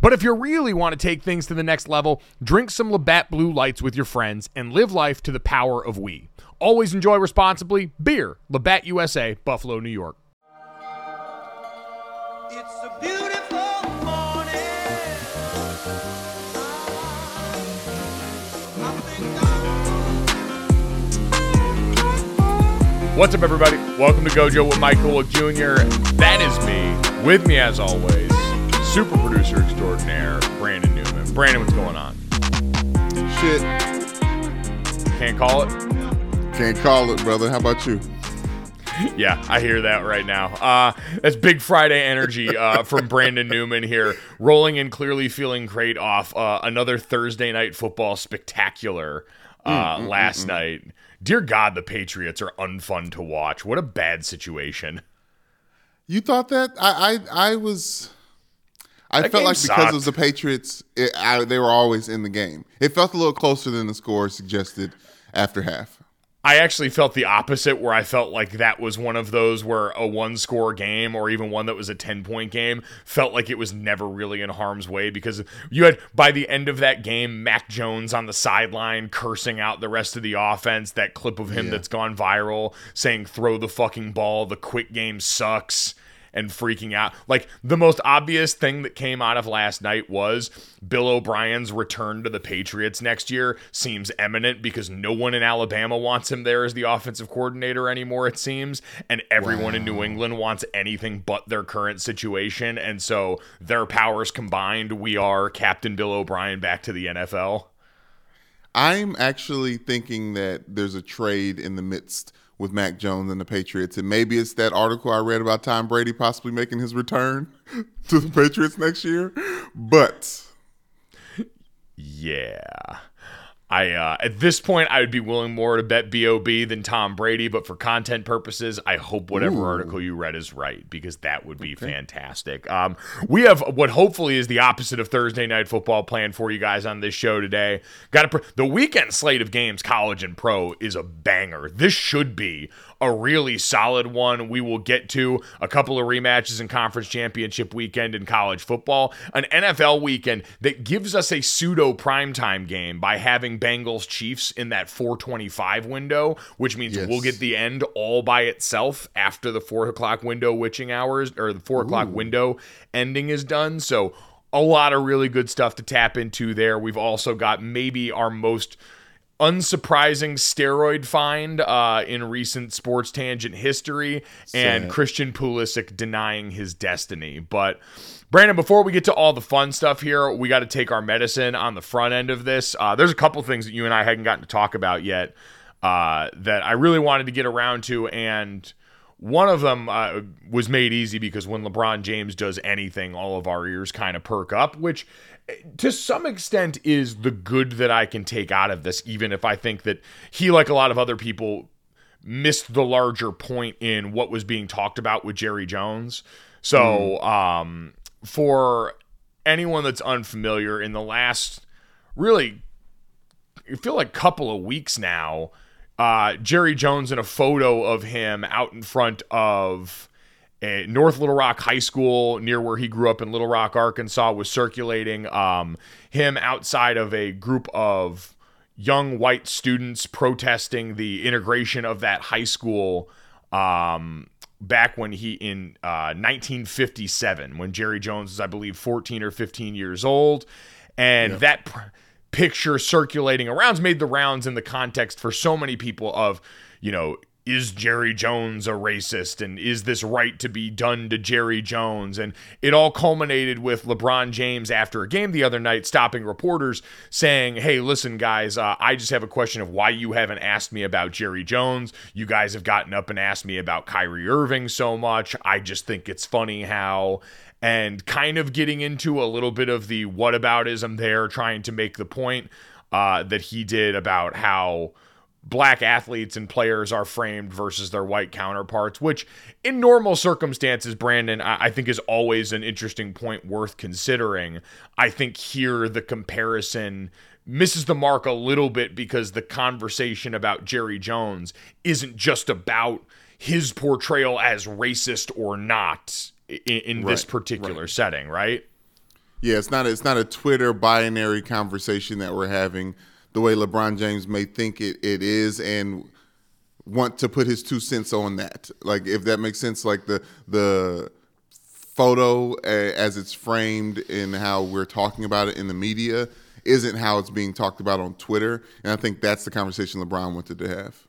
But if you really want to take things to the next level, drink some Labatt Blue Lights with your friends and live life to the power of we. Always enjoy responsibly. Beer, Labatt USA, Buffalo, New York. It's a beautiful morning. What's up, everybody? Welcome to Gojo with Mike Golic Jr. That is me. With me, as always, super producer extraordinaire, Brandon Newman. Brandon, what's going on? Shit. Can't call it? Can't call it, brother. How about you? Yeah, I hear that right now. Uh, that's Big Friday energy uh, from Brandon Newman here, rolling in clearly feeling great off uh, another Thursday night football spectacular uh, Mm, last night. Dear God, the Patriots are unfun to watch. What a bad situation. You thought that? I I, I was. I That felt like because it was the Patriots, it, I, they were always in the game. It felt a little closer than the score suggested after half. I actually felt the opposite, where I felt like that was one of those where a one score game or even one that was a 10 point game felt like it was never really in harm's way because you had, by the end of that game, Mac Jones on the sideline cursing out the rest of the offense. That clip of him Yeah. that's gone viral saying, throw the fucking ball, the quick game sucks. And freaking out. Like the most obvious thing that came out of last night was Bill O'Brien's return to the Patriots next year seems imminent because no one in Alabama wants him there as the offensive coordinator anymore, it seems. And everyone in New England wants anything but their current situation. And so their powers combined, we are Captain Bill O'Brien back to the NFL. I'm actually thinking that there's a trade in the midst with Mac Jones and the Patriots, and maybe it's that article I read about Tom Brady possibly making his return to the Patriots next year. But Yeah. I uh, at this point I would be willing more to bet Bob than Tom Brady, but for content purposes, I hope whatever article you read is right because that would be fantastic. Um, we have what hopefully is the opposite of Thursday night football planned for you guys on this show today. Got to pr- the weekend slate of games, college and pro, is a banger. This should be a really solid one. We will get to a couple of rematches in conference championship weekend in college football, an NFL weekend that gives us a pseudo primetime game by having Bengals Chiefs in that 425 window, which means Yes. we'll get the end all by itself after the four o'clock window witching hours or the four o'clock window ending is done. So a lot of really good stuff to tap into there. We've also got maybe our most unsurprising steroid find uh, in recent sports tangent history, and Sad. Christian Pulisic denying his destiny. But Brandon, before we get to all the fun stuff here, we got to take our medicine on the front end of this. Uh, there's a couple things that you and I hadn't gotten to talk about yet uh, that I really wanted to get around to, and one of them uh, was made easy because when LeBron James does anything, all of our ears kind of perk up, which eh, to some extent is the good that I can take out of this, even if I think that he, like a lot of other people, missed the larger point in what was being talked about with Jerry Jones. So, um, for anyone that's unfamiliar, in the last really, I feel like couple of weeks now, uh, Jerry Jones in a photo of him out in front of a North Little Rock High School near where he grew up in Little Rock, Arkansas, was circulating. Um, him outside of a group of young white students protesting the integration of that high school um, back when he in uh, 1957 when Jerry Jones was I believe 14 or 15 years old and that pr- picture circulating around made the rounds in the context for so many people of you know is Jerry Jones a racist? And is this right to be done to Jerry Jones? And it all culminated with LeBron James after a game the other night stopping reporters saying hey listen guys uh, I just have a question of why you haven't asked me about Jerry Jones. You guys have gotten up and asked me about Kyrie Irving so much. I just think it's funny how and kind of getting into a little bit of the whataboutism there trying to make the point uh, that he did about how black athletes and players are framed versus their white counterparts, which in normal circumstances, Brandon, I, I think is always an interesting point worth considering. I think here the comparison misses the mark a little bit because the conversation about Jerry Jones isn't just about his portrayal as racist or not in, in this Right, particular setting, right? Yeah, it's not it's not a Twitter binary conversation that we're having the way LeBron James may think it, it is and want to put his two cents on that. Like if that makes sense like the the photo as it's framed in how we're talking about it in the media isn't how it's being talked about on Twitter and I think that's the conversation LeBron wanted to have.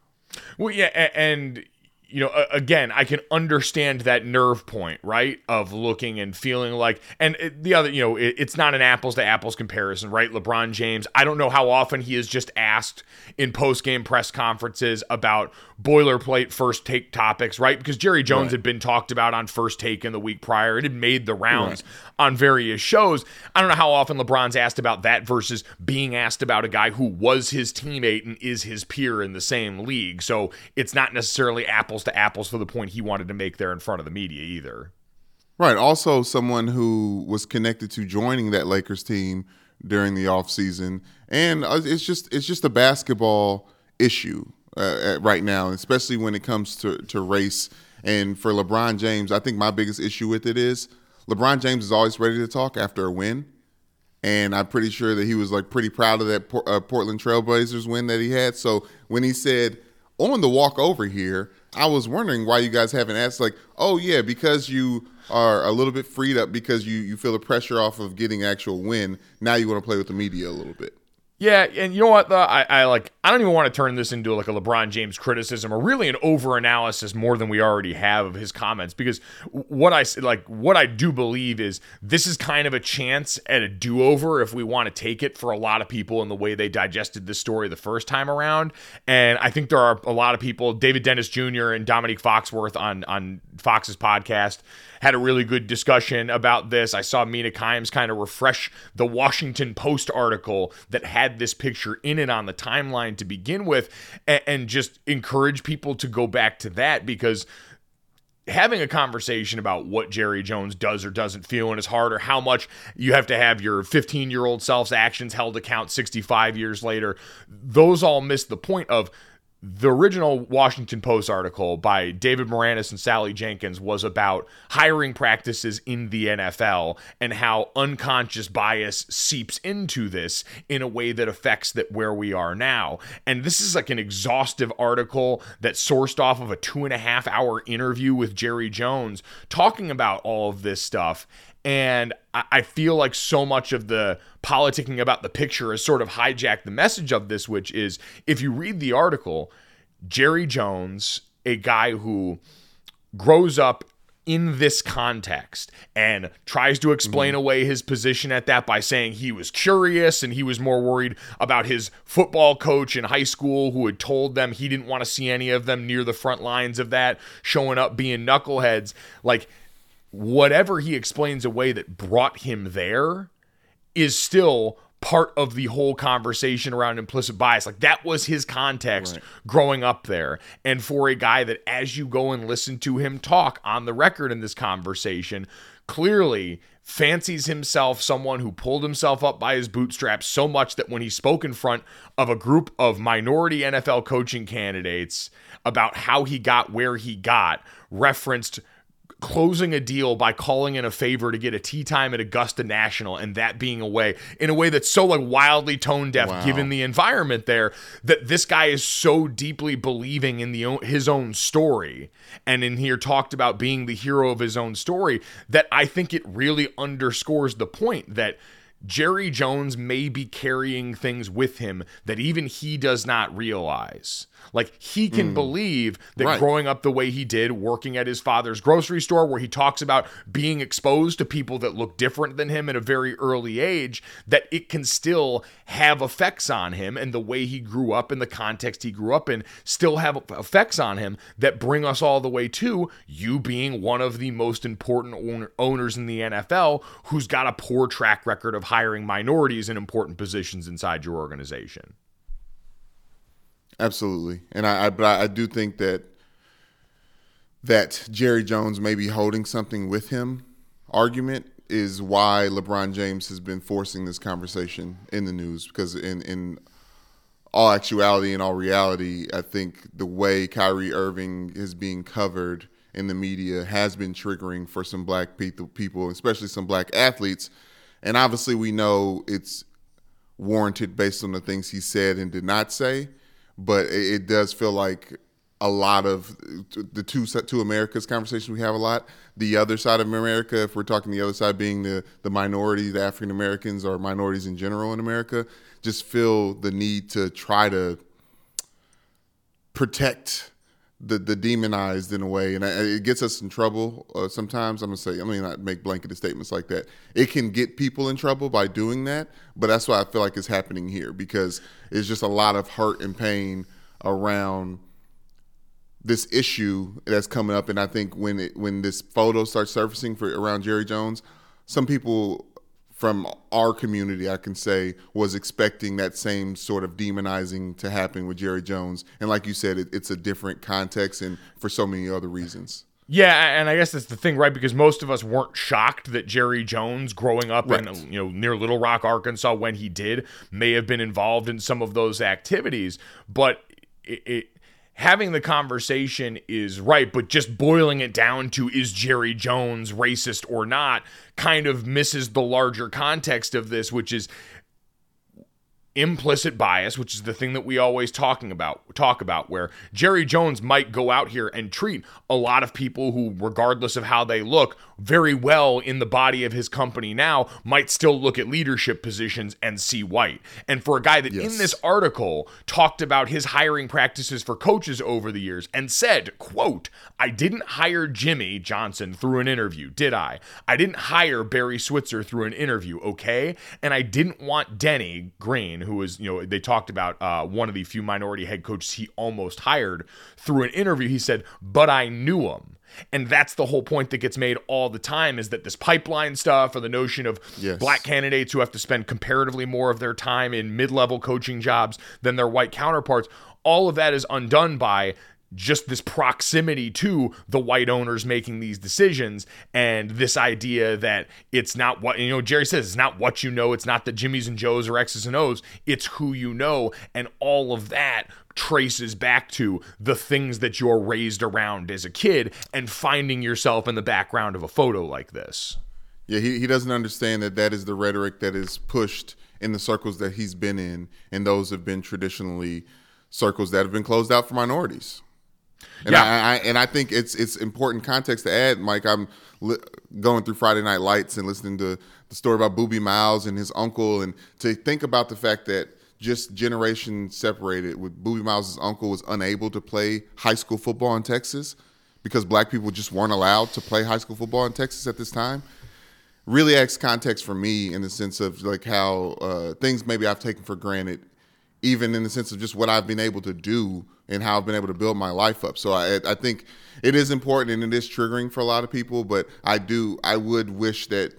Well, yeah, and you know, again, I can understand that nerve point, right, of looking and feeling like, and the other, you know, it's not an apples to apples comparison, right? LeBron James, I don't know how often he is just asked in post game press conferences about boilerplate first take topics, right? Because Jerry Jones Right. had been talked about on first take in the week prior. It had made the rounds on various shows. I don't know how often LeBron's asked about that versus being asked about a guy who was his teammate and is his peer in the same league. So it's not necessarily apples to apples for the point he wanted to make there in front of the media either. Right. Also, someone who was connected to joining that Lakers team during the offseason. and uh, it's just it's just a basketball issue uh, at- right now, especially when it comes to to race. And for LeBron James, I think my biggest issue with it is LeBron James is always ready to talk after a win, and I'm pretty sure that he was like pretty proud of that uh, Portland Trailblazers win that he had. So when he said on the walk over here, I was wondering why you guys haven't asked like, oh yeah, because you are a little bit freed up because you you feel the pressure off of getting actual win. Now you want to play with the media a little bit. Yeah, and you know what? I, I like. I don't even want to turn this into like a LeBron James criticism or really an over analysis more than we already have of his comments. Because what I like, what I do believe is this is kind of a chance at a do over if we want to take it for a lot of people in the way they digested this story the first time around. And I think there are a lot of people. David Dennis Jr. and Dominique Foxworth on on Fox's podcast had a really good discussion about this. I saw Mina Kimes kind of refresh the Washington Post article that had this picture in it on the timeline to begin with and, and just encourage people to go back to that because having a conversation about what Jerry Jones does or doesn't feel in his heart or how much you have to have your 15 year old self's actions held account 65 years later, those all miss the point of the original Washington Post article by David Maraniss and Sally Jenkins was about hiring practices in the NFL and how unconscious bias seeps into this in a way that affects that where we are now. And this is like an exhaustive article that sourced off of a two and a half hour interview with Jerry Jones talking about all of this stuff. And I feel like so much of the politicking about the picture has sort of hijacked the message of this, which is if you read the article, Jerry Jones, a guy who grows up in this context and tries to explain mm-hmm. away his position at that by saying he was curious and he was more worried about his football coach in high school who had told them he didn't want to see any of them near the front lines of that showing up being knuckleheads. Like whatever he explains away that brought him there is still part of the whole conversation around implicit bias. Like that was his context Right. growing up there. And for a guy that, as you go and listen to him talk on the record in this conversation, clearly fancies himself someone who pulled himself up by his bootstraps so much that when he spoke in front of a group of minority NFL coaching candidates about how he got where he got, referenced closing a deal by calling in a favor to get a tee time at Augusta National and that being a way in a way that's so like wildly tone deaf Wow. given the environment there that this guy is so deeply believing in the his own story and in here talked about being the hero of his own story that I think it really underscores the point that Jerry Jones may be carrying things with him that even he does not realize. Like he can hmm. believe that Right. growing up the way he did, working at his father's grocery store, where he talks about being exposed to people that look different than him at a very early age, that it can still have effects on him. And the way he grew up in the context he grew up in still have effects on him that bring us all the way to you being one of the most important owner- owners in the NFL who's got a poor track record of hiring minorities in important positions inside your organization. Absolutely, and I, I but I, I do think that that Jerry Jones may be holding something with him. Argument is why LeBron James has been forcing this conversation in the news because in in all actuality and all reality, I think the way Kyrie Irving is being covered in the media has been triggering for some black people, people, especially some black athletes. And obviously, we know it's warranted based on the things he said and did not say. But it, it does feel like a lot of the two two Americas conversation we have a lot. The other side of America, if we're talking the other side being the the minority, the African Americans or minorities in general in America, just feel the need to try to protect the the demonized in a way, and it gets us in trouble uh, sometimes. I'm gonna say, I mean, not make blanketed statements like that. It can get people in trouble by doing that, but that's why I feel like it's happening here because it's just a lot of hurt and pain around this issue that's coming up, and I think when it when this photo starts surfacing for around Jerry Jones, some people from our community, I can say, was expecting that same sort of demonizing to happen with Jerry Jones, and like you said, it, it's a different context and for so many other reasons. Yeah, and I guess that's the thing, right? Because most of us weren't shocked that Jerry Jones, growing up Right. in you know near Little Rock, Arkansas, when he did, may have been involved in some of those activities. But it, it having the conversation is right, but just boiling it down to is Jerry Jones racist or not, kind of misses the larger context of this, which is implicit bias, which is the thing that we always talking about talk about where Jerry Jones might go out here and treat a lot of people who regardless of how they look very well in the body of his company now might still look at leadership positions and see white. And for a guy that in this article talked about his hiring practices for coaches over the years and said, quote, I didn't hire Jimmy Johnson through an interview, did I? I didn't hire Barry Switzer through an interview, okay? And I didn't want Denny Green, who was, you know, they talked about uh, one of the few minority head coaches he almost hired through an interview. He said, but I knew him. And that's the whole point that gets made all the time is that this pipeline stuff or the notion of Yes. black candidates who have to spend comparatively more of their time in mid-level coaching jobs than their white counterparts all of that is undone by just this proximity to the white owners making these decisions and this idea that it's not what you know Jerry says it's not what you know it's not the Jimmys and Joes or X's and O's it's who you know and all of that traces back to the things that you're raised around as a kid and finding yourself in the background of a photo like this Yeah, he, he doesn't understand that that is the rhetoric that is pushed in the circles that he's been in, and those have been traditionally circles that have been closed out for minorities. And Yeah. I, I and I think it's it's important context to add, Mike. I'm li- going through Friday Night Lights and listening to the story about Boobie Miles and his uncle, and to think about the fact that just generation separated, with Boobie Miles' uncle was unable to play high school football in Texas because black people just weren't allowed to play high school football in Texas at this time really adds context for me in the sense of like how uh, things maybe I've taken for granted, even in the sense of just what I've been able to do and how I've been able to build my life up. So I, I think it is important and it is triggering for a lot of people. But I do, I would wish that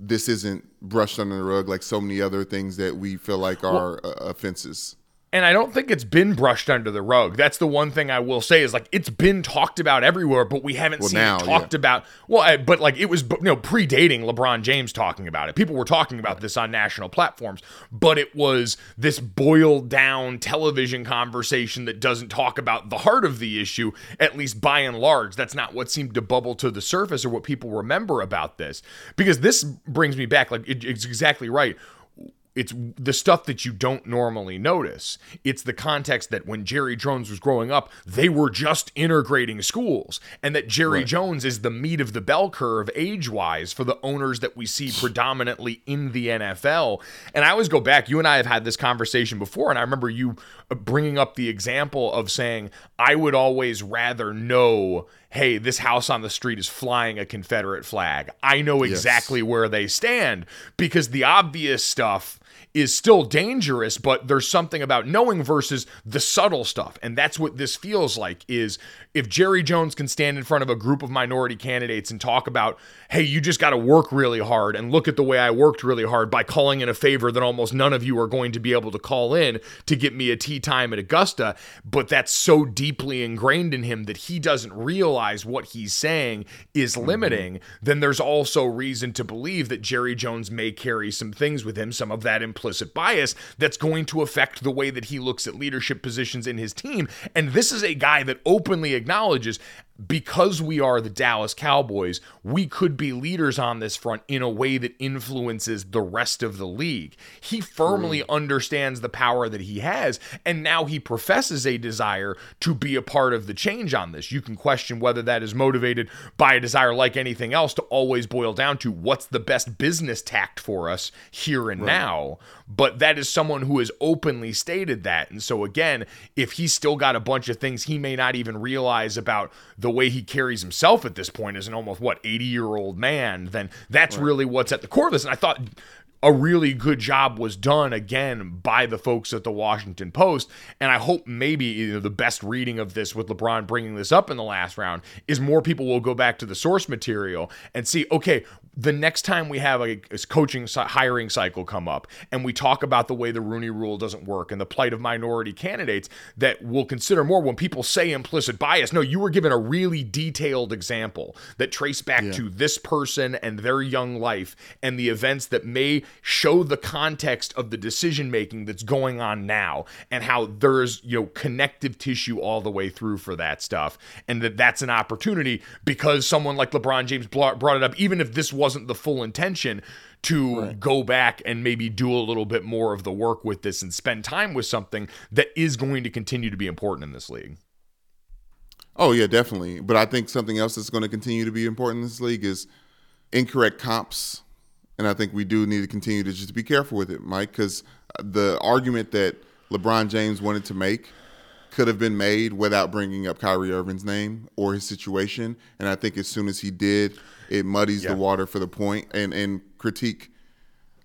this isn't brushed under the rug like so many other things that we feel like are uh, offenses. And I don't think it's been brushed under the rug. That's the one thing I will say is like it's been talked about everywhere, but we haven't Well, seen now, it talked yeah. about. Well, I, but like it was you know predating LeBron James talking about it. People were talking about this on national platforms, but it was this boiled down television conversation that doesn't talk about the heart of the issue. At least by and large, that's not what seemed to bubble to the surface or what people remember about this. Because this brings me back. Like it, it's exactly right it's the stuff that you don't normally notice. It's the context that when Jerry Jones was growing up, they were just integrating schools, and that Jerry Jones is the meat of the bell curve age wise for the owners that we see predominantly in the NFL. And I always go back, you and I have had this conversation before, and I remember you uh, bringing up the example of saying, I would always rather know. Hey, this house on the street is flying a Confederate flag. I know exactly where they stand because the obvious stuff is still dangerous but there's something about knowing versus the subtle stuff. And that's what this feels like is if Jerry Jones can stand in front of a group of minority candidates and talk about hey you just got to work really hard and look at the way I worked really hard by calling in a favor that almost none of you are going to be able to call in to get me a tee time at Augusta. But that's so deeply ingrained in him that he doesn't realize what he's saying is mm-hmm. limiting. Then there's also reason to believe that Jerry Jones may carry some things with him some of that implicit bias that's going to affect the way that he looks at leadership positions in his team. And this is a guy that openly acknowledges because we are the Dallas Cowboys, we could be leaders on this front in a way that influences the rest of the league. He firmly understands the power that he has, and now he professes a desire to be a part of the change on this. You can question whether that is motivated by a desire, like anything else, to always boil down to what's the best business tact for us here and now. But that is someone who has openly stated that. And so, again, if he's still got a bunch of things he may not even realize about the way he carries himself at this point as an almost, what, 80 year old man, then that's really what's at the core of this. And I thought a really good job was done again by the folks at the Washington Post. And I hope maybe you know, the best reading of this with LeBron bringing this up in the last round is more people will go back to the source material and see, okay, the next time we have a, a coaching hiring cycle come up and we talk about the way the Rooney rule doesn't work and the plight of minority candidates that we'll consider more when people say implicit bias. No, you were given a really detailed example that trace back to this person and their young life and the events that may show the context of the decision making that's going on now and how there's, you know, connective tissue all the way through for that stuff and that that's an opportunity because someone like LeBron James brought brought it up even if this wasn't the full intention to go back and maybe do a little bit more of the work with this and spend time with something that is going to continue to be important in this league. Oh yeah, definitely. But I think something else that's going to continue to be important in this league is incorrect comps, and I think we do need to continue to just be careful with it, Mike, because uh, the argument that LeBron James wanted to make could have been made without bringing up Kyrie Irving's name or his situation, and I think as soon as he did, it muddies Yeah. the water for the point and and critique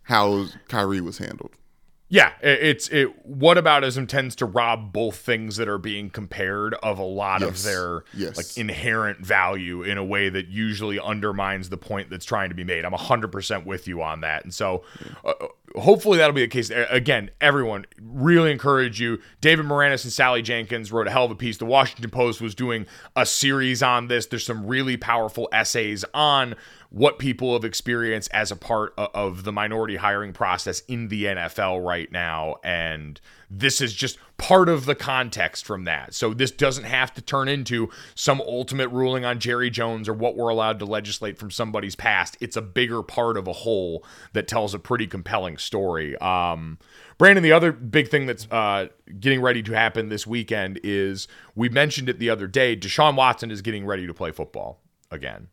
how Kyrie was handled. Yeah, it's it. Whataboutism tends to rob both things that are being compared of a lot of their Yes. like inherent value in a way that usually undermines the point that's trying to be made. I'm 100% with you on that. And so uh, hopefully that'll be the case. Again, everyone really encourage you. David Maraniss and Sally Jenkins wrote a hell of a piece. The Washington Post was doing a series on this. There's some really powerful essays on what people have experienced as a part of the minority hiring process in the NFL right now. And this is just part of the context from that. So this doesn't have to turn into some ultimate ruling on Jerry Jones or what we're allowed to legislate from somebody's past. It's a bigger part of a whole that tells a pretty compelling story. Um, Brandon, the other big thing that's uh, getting ready to happen this weekend is we mentioned it the other day. Deshaun Watson is getting ready to play football again.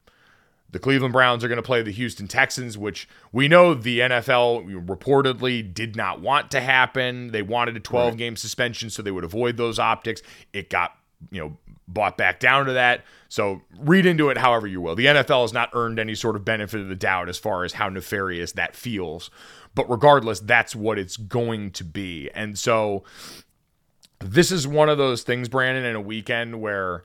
The Cleveland Browns are going to play the Houston Texans, which we know the NFL reportedly did not want to happen. They wanted a 12 game suspension so they would avoid those optics. It got, you know, bought back down to that. So read into it however you will. The NFL has not earned any sort of benefit of the doubt as far as how nefarious that feels. But regardless, that's what it's going to be. And so this is one of those things, Brandon, in a weekend where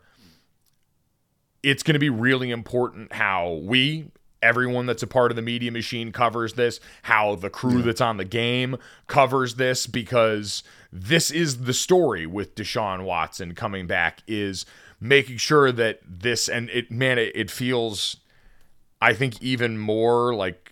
it's going to be really important how we everyone that's a part of the media machine covers this, how the crew that's on the game covers this, because this is the story with Deshaun Watson coming back is making sure that this and it man it, it feels I think even more like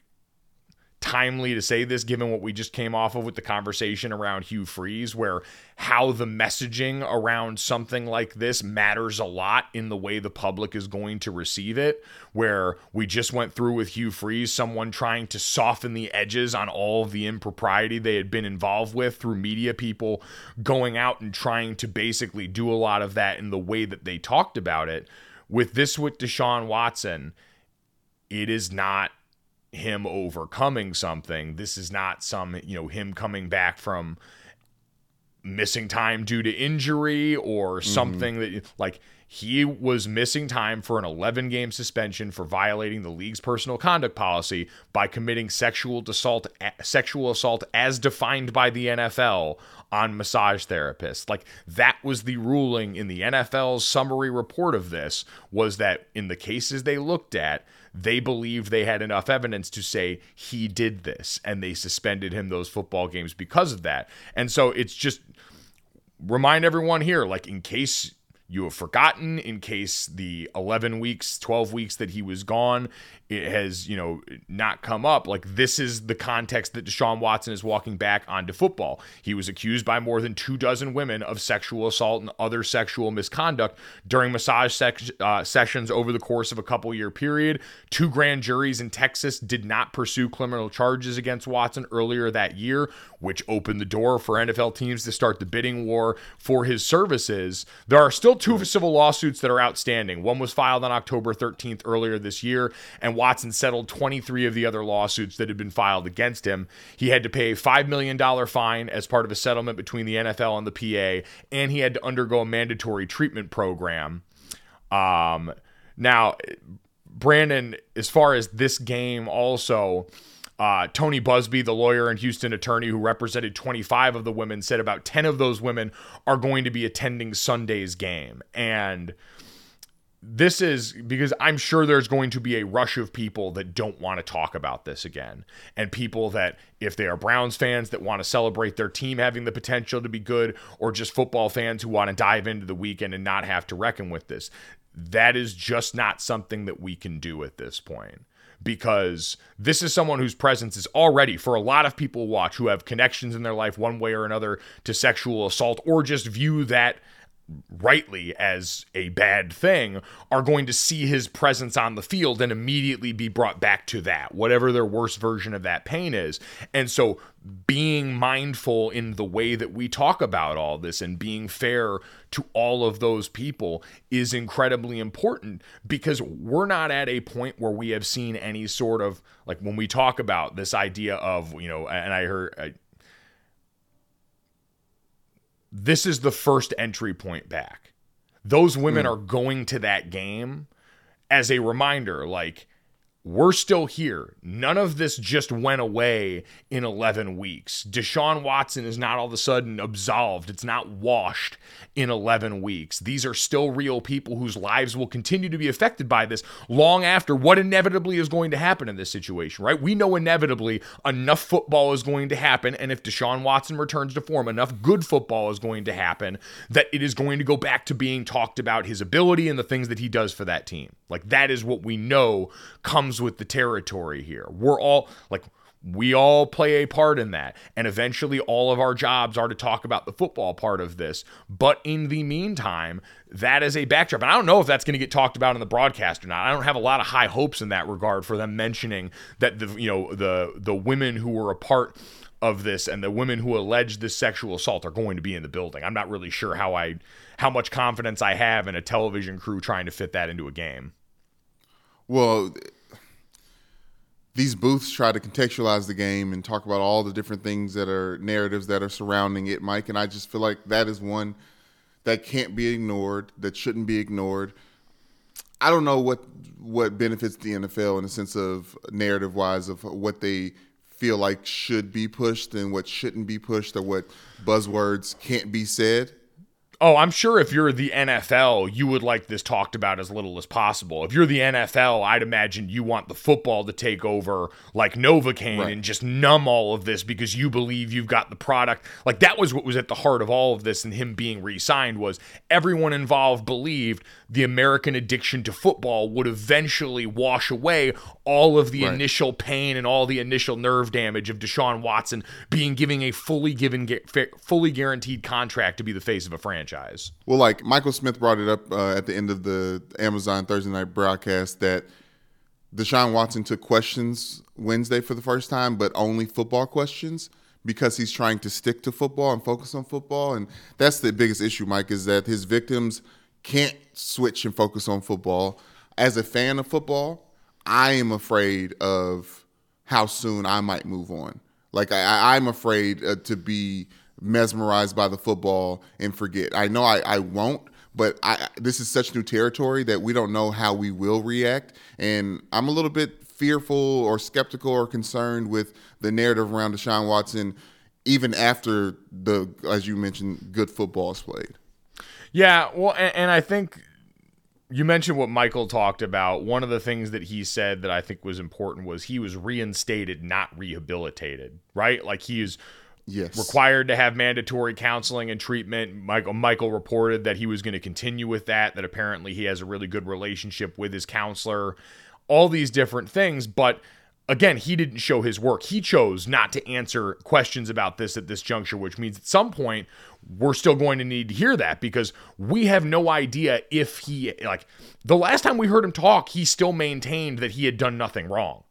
timely to say this given what we just came off of with the conversation around Hugh Freeze where how the messaging around something like this matters a lot in the way the public is going to receive it where we just went through with Hugh Freeze someone trying to soften the edges on all of the impropriety they had been involved with through media people going out and trying to basically do a lot of that in the way that they talked about it. With this with Deshaun Watson it is not him overcoming something. This is not some, you know, him coming back from missing time due to injury or mm-hmm. something that like he was missing time for an 11 game suspension for violating the league's personal conduct policy by committing sexual assault sexual assault as defined by the NFL on massage therapists. Like that was the ruling in the NFL's summary report of this was that in the cases they looked at they believed they had enough evidence to say he did this and they suspended him those football games because of that. And so it's just remind everyone here like in case you have forgotten in case the 11 weeks 12 weeks that he was gone it has you know not come up. Like this is the context that deshaun watson is walking back onto football. He was accused by more than two dozen women of sexual assault and other sexual misconduct during massage uh, sessions over the course of a couple year period. Two grand juries in texas did not pursue criminal charges against watson earlier that year which opened the door for nfl teams to start the bidding war for his services. There are still two civil lawsuits that are outstanding. One was filed on october 13th earlier this year and Watson settled 23 of the other lawsuits that had been filed against him. He had to pay a $5 million fine as part of a settlement between the NFL and the PA, and he had to undergo a mandatory treatment program. Um, now, Brandon, as far as this game, also, uh, Tony Buzbee, the lawyer and Houston attorney who represented 25 of the women, said about 10 of those women are going to be attending Sunday's game. And this is because I'm sure there's going to be a rush of people that don't want to talk about this again. And people that, if they are Browns fans that want to celebrate their team having the potential to be good, or just football fans who want to dive into the weekend and not have to reckon with this, that is just not something that we can do at this point. Because this is someone whose presence is already, for a lot of people watch who have connections in their life one way or another to sexual assault or just view that rightly as a bad thing are going to see his presence on the field and immediately be brought back to that whatever their worst version of that pain is. And so being mindful in the way that we talk about all this and being fair to all of those people is incredibly important because we're not at a point where we have seen any sort of like when we talk about this idea of you know and i heard I, this is the first entry point back. Those women mm. are going to that game as a reminder like we're still here. None of this just went away in 11 weeks. Deshaun Watson is not all of a sudden absolved. It's not washed in 11 weeks. These are still real people whose lives will continue to be affected by this long after what inevitably is going to happen in this situation, right? We know inevitably enough football is going to happen. And if Deshaun Watson returns to form, enough good football is going to happen that it is going to go back to being talked about his ability and the things that he does for that team. Like that is what we know comes with the territory here. We're all like we all play a part in that. And eventually all of our jobs are to talk about the football part of this. But in the meantime, that is a backdrop. And I don't know if that's going to get talked about in the broadcast or not. I don't have a lot of high hopes in that regard for them mentioning that the you know the the women who were a part of this and the women who alleged this sexual assault are going to be in the building. I'm not really sure how I how much confidence I have in a television crew trying to fit that into a game. Well, these booths try to contextualize the game and talk about all the different things that are narratives that are surrounding it, Mike. And I just feel like that is one that can't be ignored, that shouldn't be ignored. I don't know what what benefits the NFL in the sense of narrative wise of what they feel like should be pushed and what shouldn't be pushed or what buzzwords can't be said. Oh, I'm sure if you're the NFL, you would like this talked about as little as possible. If you're the NFL, I'd imagine you want the football to take over like Novocaine Right. and just numb all of this because you believe you've got the product. Like that was what was at the heart of all of this and him being re-signed was everyone involved believed the American addiction to football would eventually wash away all of the Right. initial pain and all the initial nerve damage of Deshaun Watson being given a fully given fully guaranteed contract to be the face of a franchise. Well, like Michael Smith brought it up uh, at the end of the Amazon Thursday night broadcast that Deshaun Watson took questions Wednesday for the first time, but only football questions because he's trying to stick to football and focus on football. And that's the biggest issue, Mike, is that his victims can't switch and focus on football. As a fan of football, I am afraid of how soon I might move on. Like I, I'm afraid uh, to be mesmerized by the football and forget. I know I, I won't, but I this is such new territory that we don't know how we will react, and I'm a little bit fearful or skeptical or concerned with the narrative around Deshaun Watson, even after the as you mentioned, good football is played. Yeah, well, and, and I think you mentioned what Michael talked about. One of the things that he said that I think was important was he was reinstated, not rehabilitated, right? Like he is Yes, required to have mandatory counseling and treatment. Michael Michael reported that he was going to continue with that. That apparently he has a really good relationship with his counselor. All these different things, but again, he didn't show his work. He chose not to answer questions about this at this juncture, which means at some point we're still going to need to hear that because we have no idea if he like the last time we heard him talk, he still maintained that he had done nothing wrong.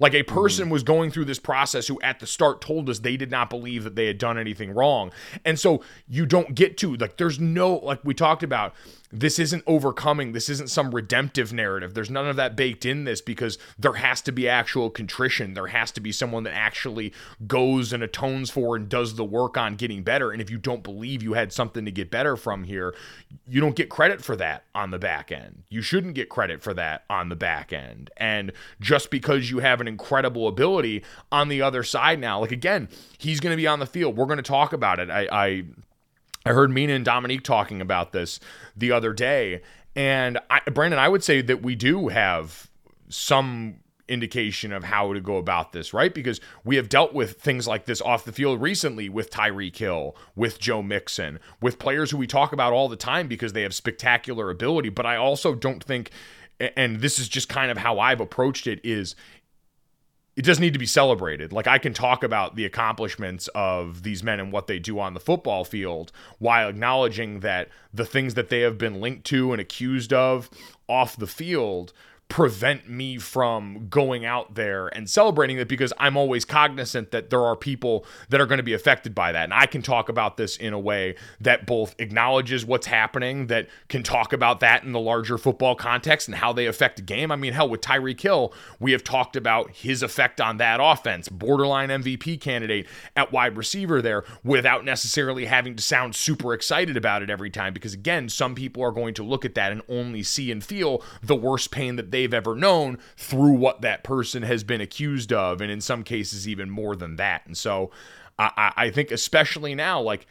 Like a hmm. person was going through this process who at the start told us they did not believe that they had done anything wrong. And so you don't get to like there's no like we talked about this isn't overcoming this isn't some redemptive narrative. There's none of that baked in this because there has to be actual contrition. There has to be someone that actually goes and atones for and does the work on getting better. And if you don't believe you had something to get better from here you don't get credit for that on the back end. You shouldn't get credit for that on the back end. And just because you have an incredible ability on the other side now like again he's going to be on the field. We're going to talk about it. I i I heard Mina and Dominique talking about this the other day, and I, Brandon, I would say that we do have some indication of how to go about this, right? Because we have dealt with things like this off the field recently with Tyreek Hill, with Joe Mixon, with players who we talk about all the time because they have spectacular ability. But I also don't think, and this is just kind of how I've approached it, is it does need to be celebrated. Like I can talk about the accomplishments of these men and what they do on the football field while acknowledging that the things that they have been linked to and accused of off the field prevent me from going out there and celebrating it because I'm always cognizant that there are people that are going to be affected by that. And I can talk about this in a way that both acknowledges what's happening, that can talk about that in the larger football context and how they affect a game. I mean, hell, with Tyreek Hill, we have talked about his effect on that offense, borderline MVP candidate at wide receiver there, without necessarily having to sound super excited about it every time. Because again, some people are going to look at that and only see and feel the worst pain that they've ever known through what that person has been accused of, and in some cases, even more than that. And so I, I think, especially now, like,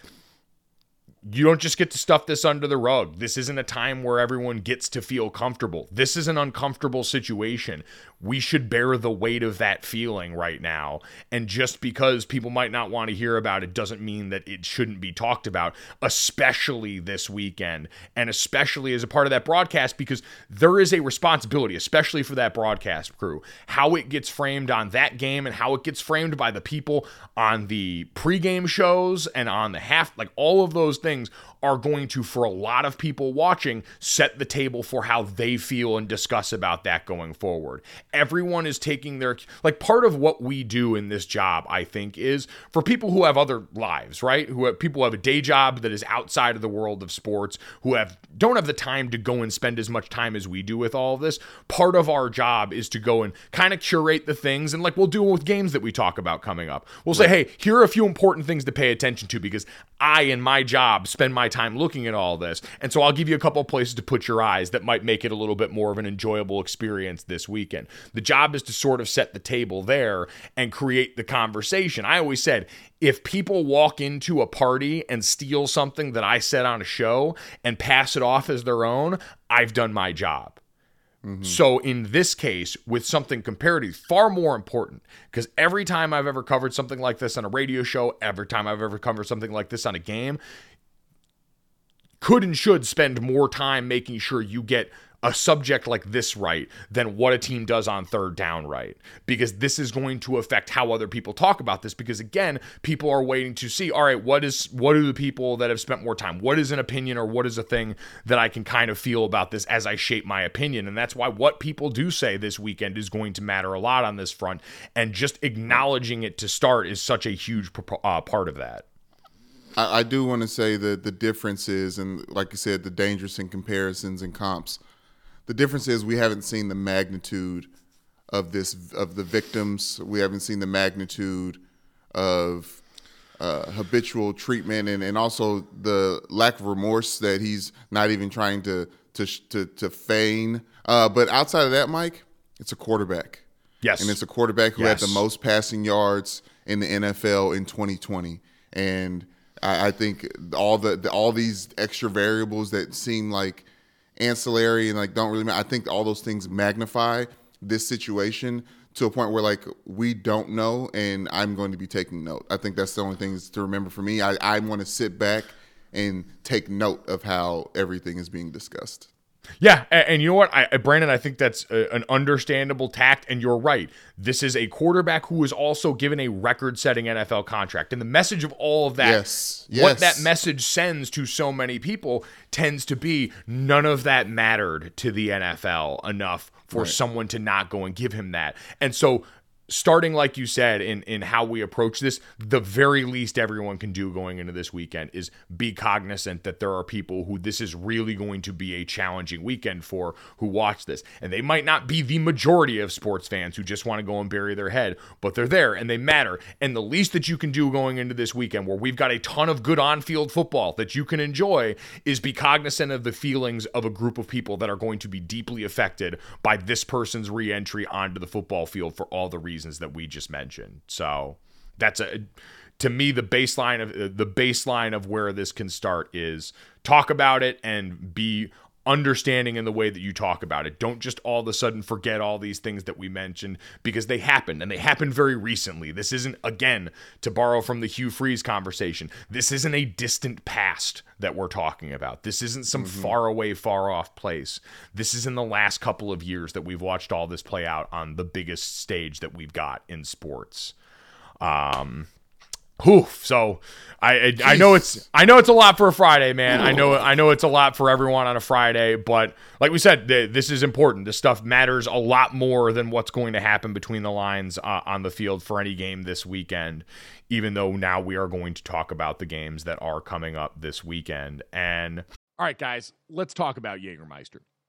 you don't just get to stuff this under the rug. This isn't a time where everyone gets to feel comfortable. This is an uncomfortable situation. We should bear the weight of that feeling right now. And just because people might not want to hear about it doesn't mean that it shouldn't be talked about, especially this weekend and especially as a part of that broadcast, because there is a responsibility, especially for that broadcast crew, how it gets framed on that game and how it gets framed by the people on the pregame shows and on the half, like all of those things things are going to, for a lot of people watching, set the table for how they feel and discuss about that going forward. Everyone is taking their, like, part of what we do in this job, I think, is for people who have other lives, right? Who have people who have a day job that is outside of the world of sports, who have don't have the time to go and spend as much time as we do with all of this. Part of our job is to go and kind of curate the things, and like we'll do it with games that we talk about coming up. We'll say, hey, here are a few important things to pay attention to because I, in my job, spend my time looking at all this. And so I'll give you a couple places to put your eyes that might make it a little bit more of an enjoyable experience this weekend. The job is to sort of set the table there and create the conversation. I always said, if people walk into a party and steal something that I said on a show and pass it off as their own, I've done my job. Mm-hmm. So in this case, with something comparatively far more important, because every time I've ever covered something like this on a radio show, every time I've ever covered something like this on a game, could and should spend more time making sure you get a subject like this right than what a team does on third down right. Because this is going to affect how other people talk about this. Because again people are waiting to see all right what is what are the people that have spent more time what is an opinion or what is a thing that I can kind of feel about this as I shape my opinion. And that's why what people do say this weekend is going to matter a lot on this front. And just acknowledging it to start is such a huge uh, part of that I, I do want to say that the difference is, and like you said, the dangerous in comparisons and comps. The difference is we haven't seen the magnitude of this of the victims. We haven't seen the magnitude of uh, habitual treatment and, and also the lack of remorse that he's not even trying to to to, to feign. Uh, but outside of that, Mike, it's a quarterback. yes And it's a quarterback who had the most passing yards in the NFL in 2020. And I, I think all the, the all these extra variables that seem like ancillary and like don't really matter. I think all those things magnify this situation to a point where like we don't know, and I'm going to be taking note. I think that's the only things to remember for me. I, I want to sit back and take note of how everything is being discussed. Yeah, and, and you know what, I, I- Brandon, I think that's a, an understandable tact, and you're right. This is a quarterback who is also given a record-setting NFL contract, and the message of all of that, Yes, what yes. that message sends to so many people, tends to be none of that mattered to the NFL enough for someone to not go and give him that, and so. Starting like you said in in how we approach this, the very least everyone can do going into this weekend is be cognizant that there are people who this is really going to be a challenging weekend for who watch this. And they might not be the majority of sports fans who just want to go and bury their head, but they're there and they matter. And the least that you can do going into this weekend where we've got a ton of good on-field football that you can enjoy is be cognizant of the feelings of a group of people that are going to be deeply affected by this person's re-entry onto the football field for all the reasons that we just mentioned. So that's a to me the baseline of the baseline of where this can start is talk about it and be understanding in the way that you talk about it. Don't just all of a sudden forget all these things that we mentioned because they happened and they happened very recently. This isn't again to borrow from the Hugh Freeze conversation. This isn't a distant past that we're talking about. This isn't some far away, far off place. This is in the last couple of years that we've watched all this play out on the biggest stage that we've got in sports. Um Whew. So I I, I know it's I know it's a lot for a Friday, man. I know I know it's a lot for everyone on a Friday, but like we said, th- this is important. This stuff matters a lot more than what's going to happen between the lines uh, on the field for any game this weekend. Even though now we are going to talk about the games that are coming up this weekend. And all right, guys, let's talk about Jägermeister.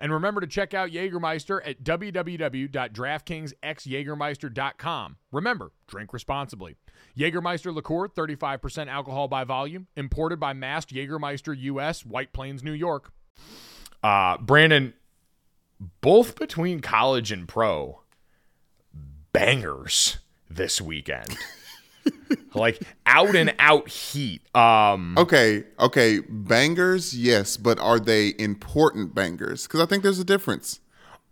And remember to check out Jägermeister at www.draftkingsxjagermeister.com. Remember, drink responsibly. Jägermeister liqueur, 35% alcohol by volume, imported by Mast Jägermeister US, White Plains, New York. Uh, Brandon, both between college and pro, bangers this weekend. like out and out heat. Um Okay, okay, bangers, yes, but are they important bangers? Because I think there's a difference.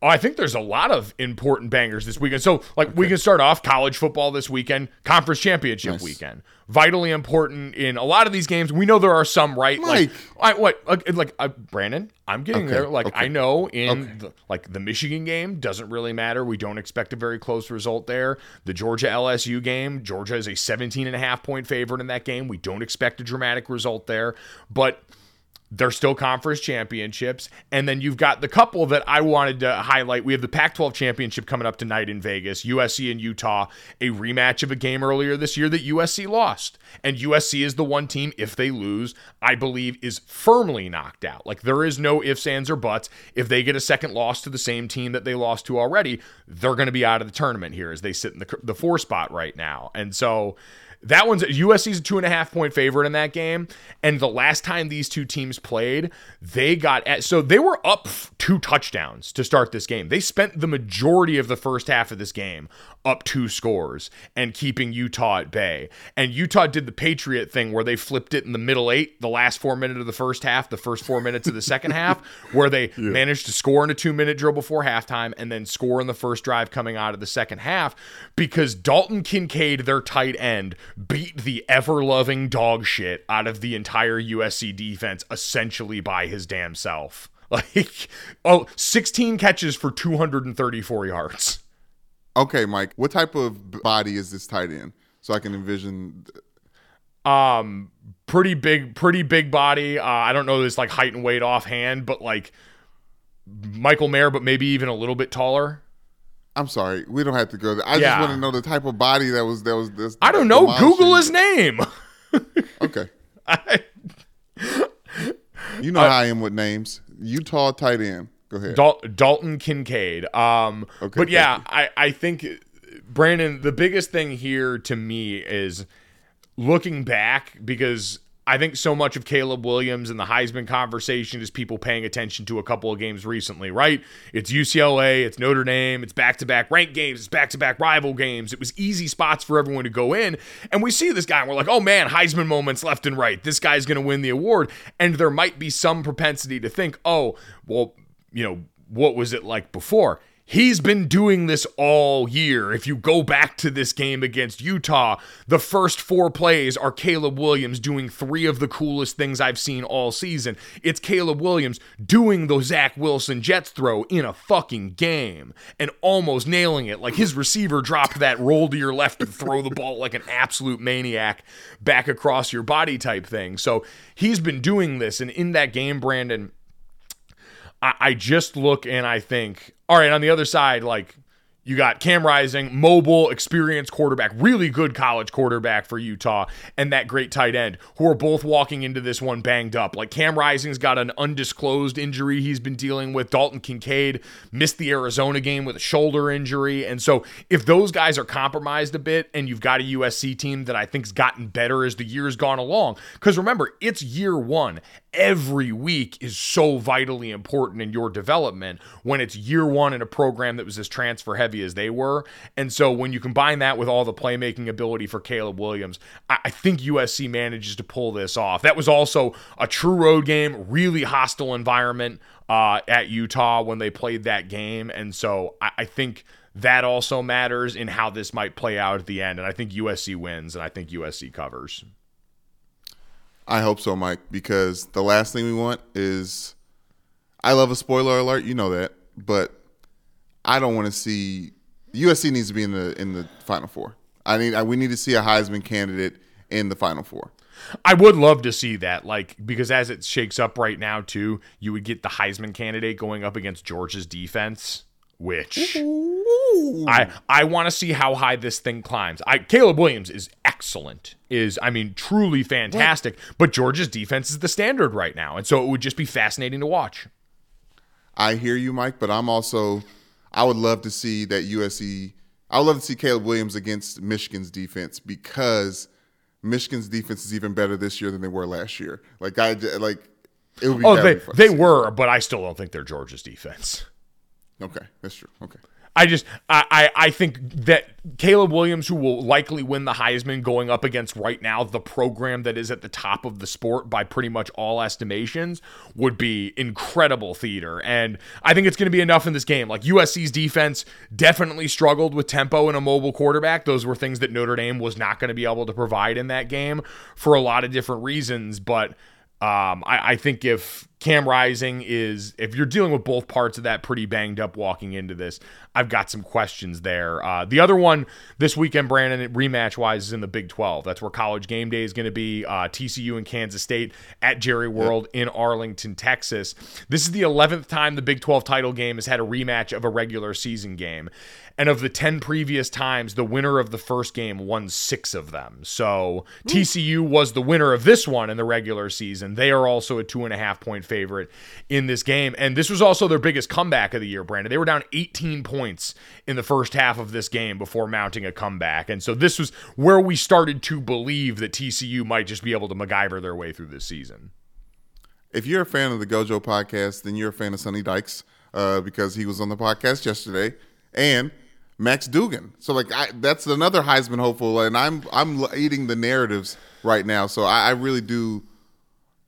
Oh, I think there's a lot of important bangers this weekend. So, like, we can start off college football this weekend, conference championship Nice. weekend. Vitally important in a lot of these games. We know there are some, right? Mike. Like, I, what? Like, like uh, Brandon, I'm getting Okay, there. Like, okay, I know in okay. the, like the Michigan game doesn't really matter. We don't expect a very close result there. The Georgia LSU game, Georgia is a 17 and a half point favorite in that game. We don't expect a dramatic result there, but they're still conference championships. And then you've got the couple that I wanted to highlight. We have the Pac 12 championship coming up tonight in Vegas, USC and Utah, a rematch of a game earlier this year that USC lost. And USC is the one team, if they lose, I believe is firmly knocked out. Like there is no ifs, ands, or buts. If they get a second loss to the same team that they lost to already, they're going to be out of the tournament here as they sit in the, the four spot right now. And so. That one's USC's a two and a half point favorite in that game. And the last time these two teams played, they got at so they were up two touchdowns to start this game. They spent the majority of the first half of this game up two scores and keeping Utah at bay. And Utah did the Patriot thing where they flipped it in the middle eight, the last four minutes of the first half, the first four minutes of the second half, where they managed to score in a two minute drill before halftime and then score in the first drive coming out of the second half because Dalton Kincaid, their tight end, beat the ever loving dog shit out of the entire USC defense essentially by his damn self. Like, oh, 16 catches for 234 yards. Okay, Mike. What type of body is this tight end? So I can envision. Um, pretty big, pretty big body. Uh, I don't know this like height and weight offhand, but like Michael Mayer, but maybe even a little bit taller. I'm sorry, we don't have to go there. I Yeah. just want to know the type of body that was that was this. I don't know. Google his name. Okay, I- you know Uh, how I am with names. Utah tight end. Go ahead. Dal- Dalton Kincaid. Um, Okay, but yeah, I, I think Brandon, the biggest thing here to me is looking back because I think so much of Caleb Williams and the Heisman conversation is people paying attention to a couple of games recently, right? It's UCLA, it's Notre Dame, it's back to back ranked games, it's back to back rival games. It was easy spots for everyone to go in. And we see this guy and we're like, oh man, Heisman moments left and right. This guy's going to win the award. And there might be some propensity to think, oh, well, you know, what was it like before? He's been doing this all year. If you go back to this game against Utah, the first four plays are Caleb Williams doing three of the coolest things I've seen all season. It's Caleb Williams doing the Zach Wilson Jets throw in a fucking game and almost nailing it. Like his receiver dropped that roll to your left and throw the ball like an absolute maniac back across your body type thing. So he's been doing this. And in that game, Brandon, I, I just look and I think, all right, on the other side, like you got Cam Rising, mobile, experienced quarterback, really good college quarterback for Utah, and that great tight end, who are both walking into this one banged up. Like Cam Rising's got an undisclosed injury he's been dealing with. Dalton Kincaid missed the Arizona game with a shoulder injury. And so if those guys are compromised a bit and you've got a USC team that I think's gotten better as the year's gone along, because remember, it's year one every week is so vitally important in your development when it's year one in a program that was as transfer heavy as they were. And so when you combine that with all the playmaking ability for Caleb Williams, I, I think USC manages to pull this off. That was also a true road game, really hostile environment uh, at Utah when they played that game. And so I, I think that also matters in how this might play out at the end. And I think USC wins and I think USC covers. I hope so, Mike, because the last thing we want is I love a spoiler alert, you know that, but I don't want to see USC needs to be in the in the final four. I need I, we need to see a Heisman candidate in the final four. I would love to see that, like because as it shakes up right now, too, you would get the Heisman candidate going up against Georgia's defense, which I I want to see how high this thing climbs. I Caleb Williams is excellent, is I mean truly fantastic, but Georgia's defense is the standard right now, and so it would just be fascinating to watch. I hear you, Mike, but I'm also I would love to see that USC. I would love to see Caleb Williams against Michigan's defense because Michigan's defense is even better this year than they were last year. Like I like it would be. Oh, they they were, but I still don't think they're Georgia's defense. Okay, that's true. Okay. I just I, I I think that Caleb Williams, who will likely win the Heisman, going up against right now the program that is at the top of the sport by pretty much all estimations, would be incredible theater. And I think it's going to be enough in this game. Like USC's defense definitely struggled with tempo and a mobile quarterback. Those were things that Notre Dame was not going to be able to provide in that game for a lot of different reasons. But um, I, I think if Cam Rising is, if you're dealing with both parts of that pretty banged up walking into this, I've got some questions there. Uh, the other one this weekend, Brandon, rematch wise, is in the Big 12. That's where college game day is going to be. Uh, TCU and Kansas State at Jerry World in Arlington, Texas. This is the 11th time the Big 12 title game has had a rematch of a regular season game. And of the 10 previous times, the winner of the first game won six of them. So TCU was the winner of this one in the regular season. They are also a two and a half point favorite in this game. And this was also their biggest comeback of the year, Brandon. They were down 18 points in the first half of this game before mounting a comeback. And so this was where we started to believe that TCU might just be able to MacGyver their way through this season. If you're a fan of the Gojo podcast, then you're a fan of Sonny Dykes uh, because he was on the podcast yesterday, and Max Duggan. So like I, that's another Heisman hopeful, and I'm I'm eating the narratives right now. So I, I really do.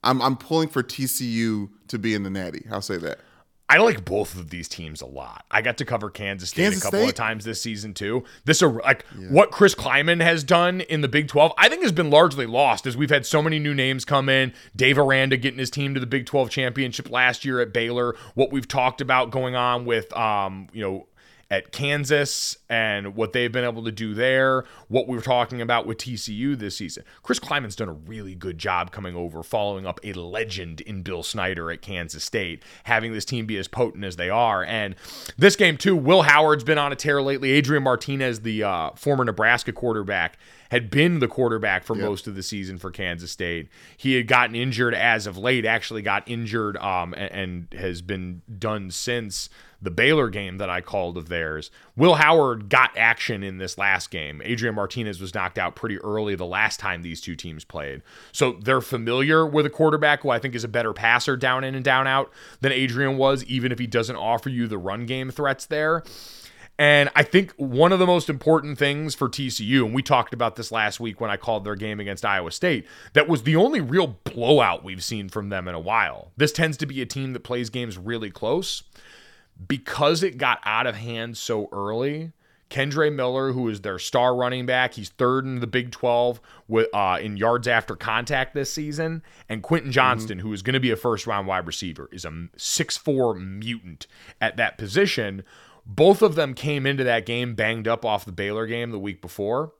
I'm I'm pulling for TCU to be in the Natty. I'll say that. I like both of these teams a lot. I got to cover Kansas State Kansas a couple State? of times this season too. This are like what Chris Klieman has done in the Big 12. I think has been largely lost as we've had so many new names come in. Dave Aranda getting his team to the Big 12 championship last year at Baylor. What we've talked about going on with um, you know, at Kansas and what they've been able to do there, what we were talking about with TCU this season. Chris Klieman's done a really good job coming over, following up a legend in Bill Snyder at Kansas State, having this team be as potent as they are. And this game, too, Will Howard's been on a tear lately. Adrian Martinez, the uh, former Nebraska quarterback, had been the quarterback for most of the season for Kansas State. He had gotten injured as of late, actually got injured um, and, and has been done since the Baylor game that I called of theirs. Will Howard got action in this last game. Adrian Martinez was knocked out pretty early the last time these two teams played. So they're familiar with a quarterback who I think is a better passer down in and down out than Adrian was, even if he doesn't offer you the run game threats there. And I think one of the most important things for TCU, and we talked about this last week when I called their game against Iowa State, that was the only real blowout we've seen from them in a while. This tends to be a team that plays games really close. Because it got out of hand so early, Kendre Miller, who is their star running back, he's third in the Big 12 with uh, in yards after contact this season, and Quentin Johnston, who is going to be a first round wide receiver, is a 6'4 mutant at that position. Both of them came into that game banged up off the Baylor game the week before,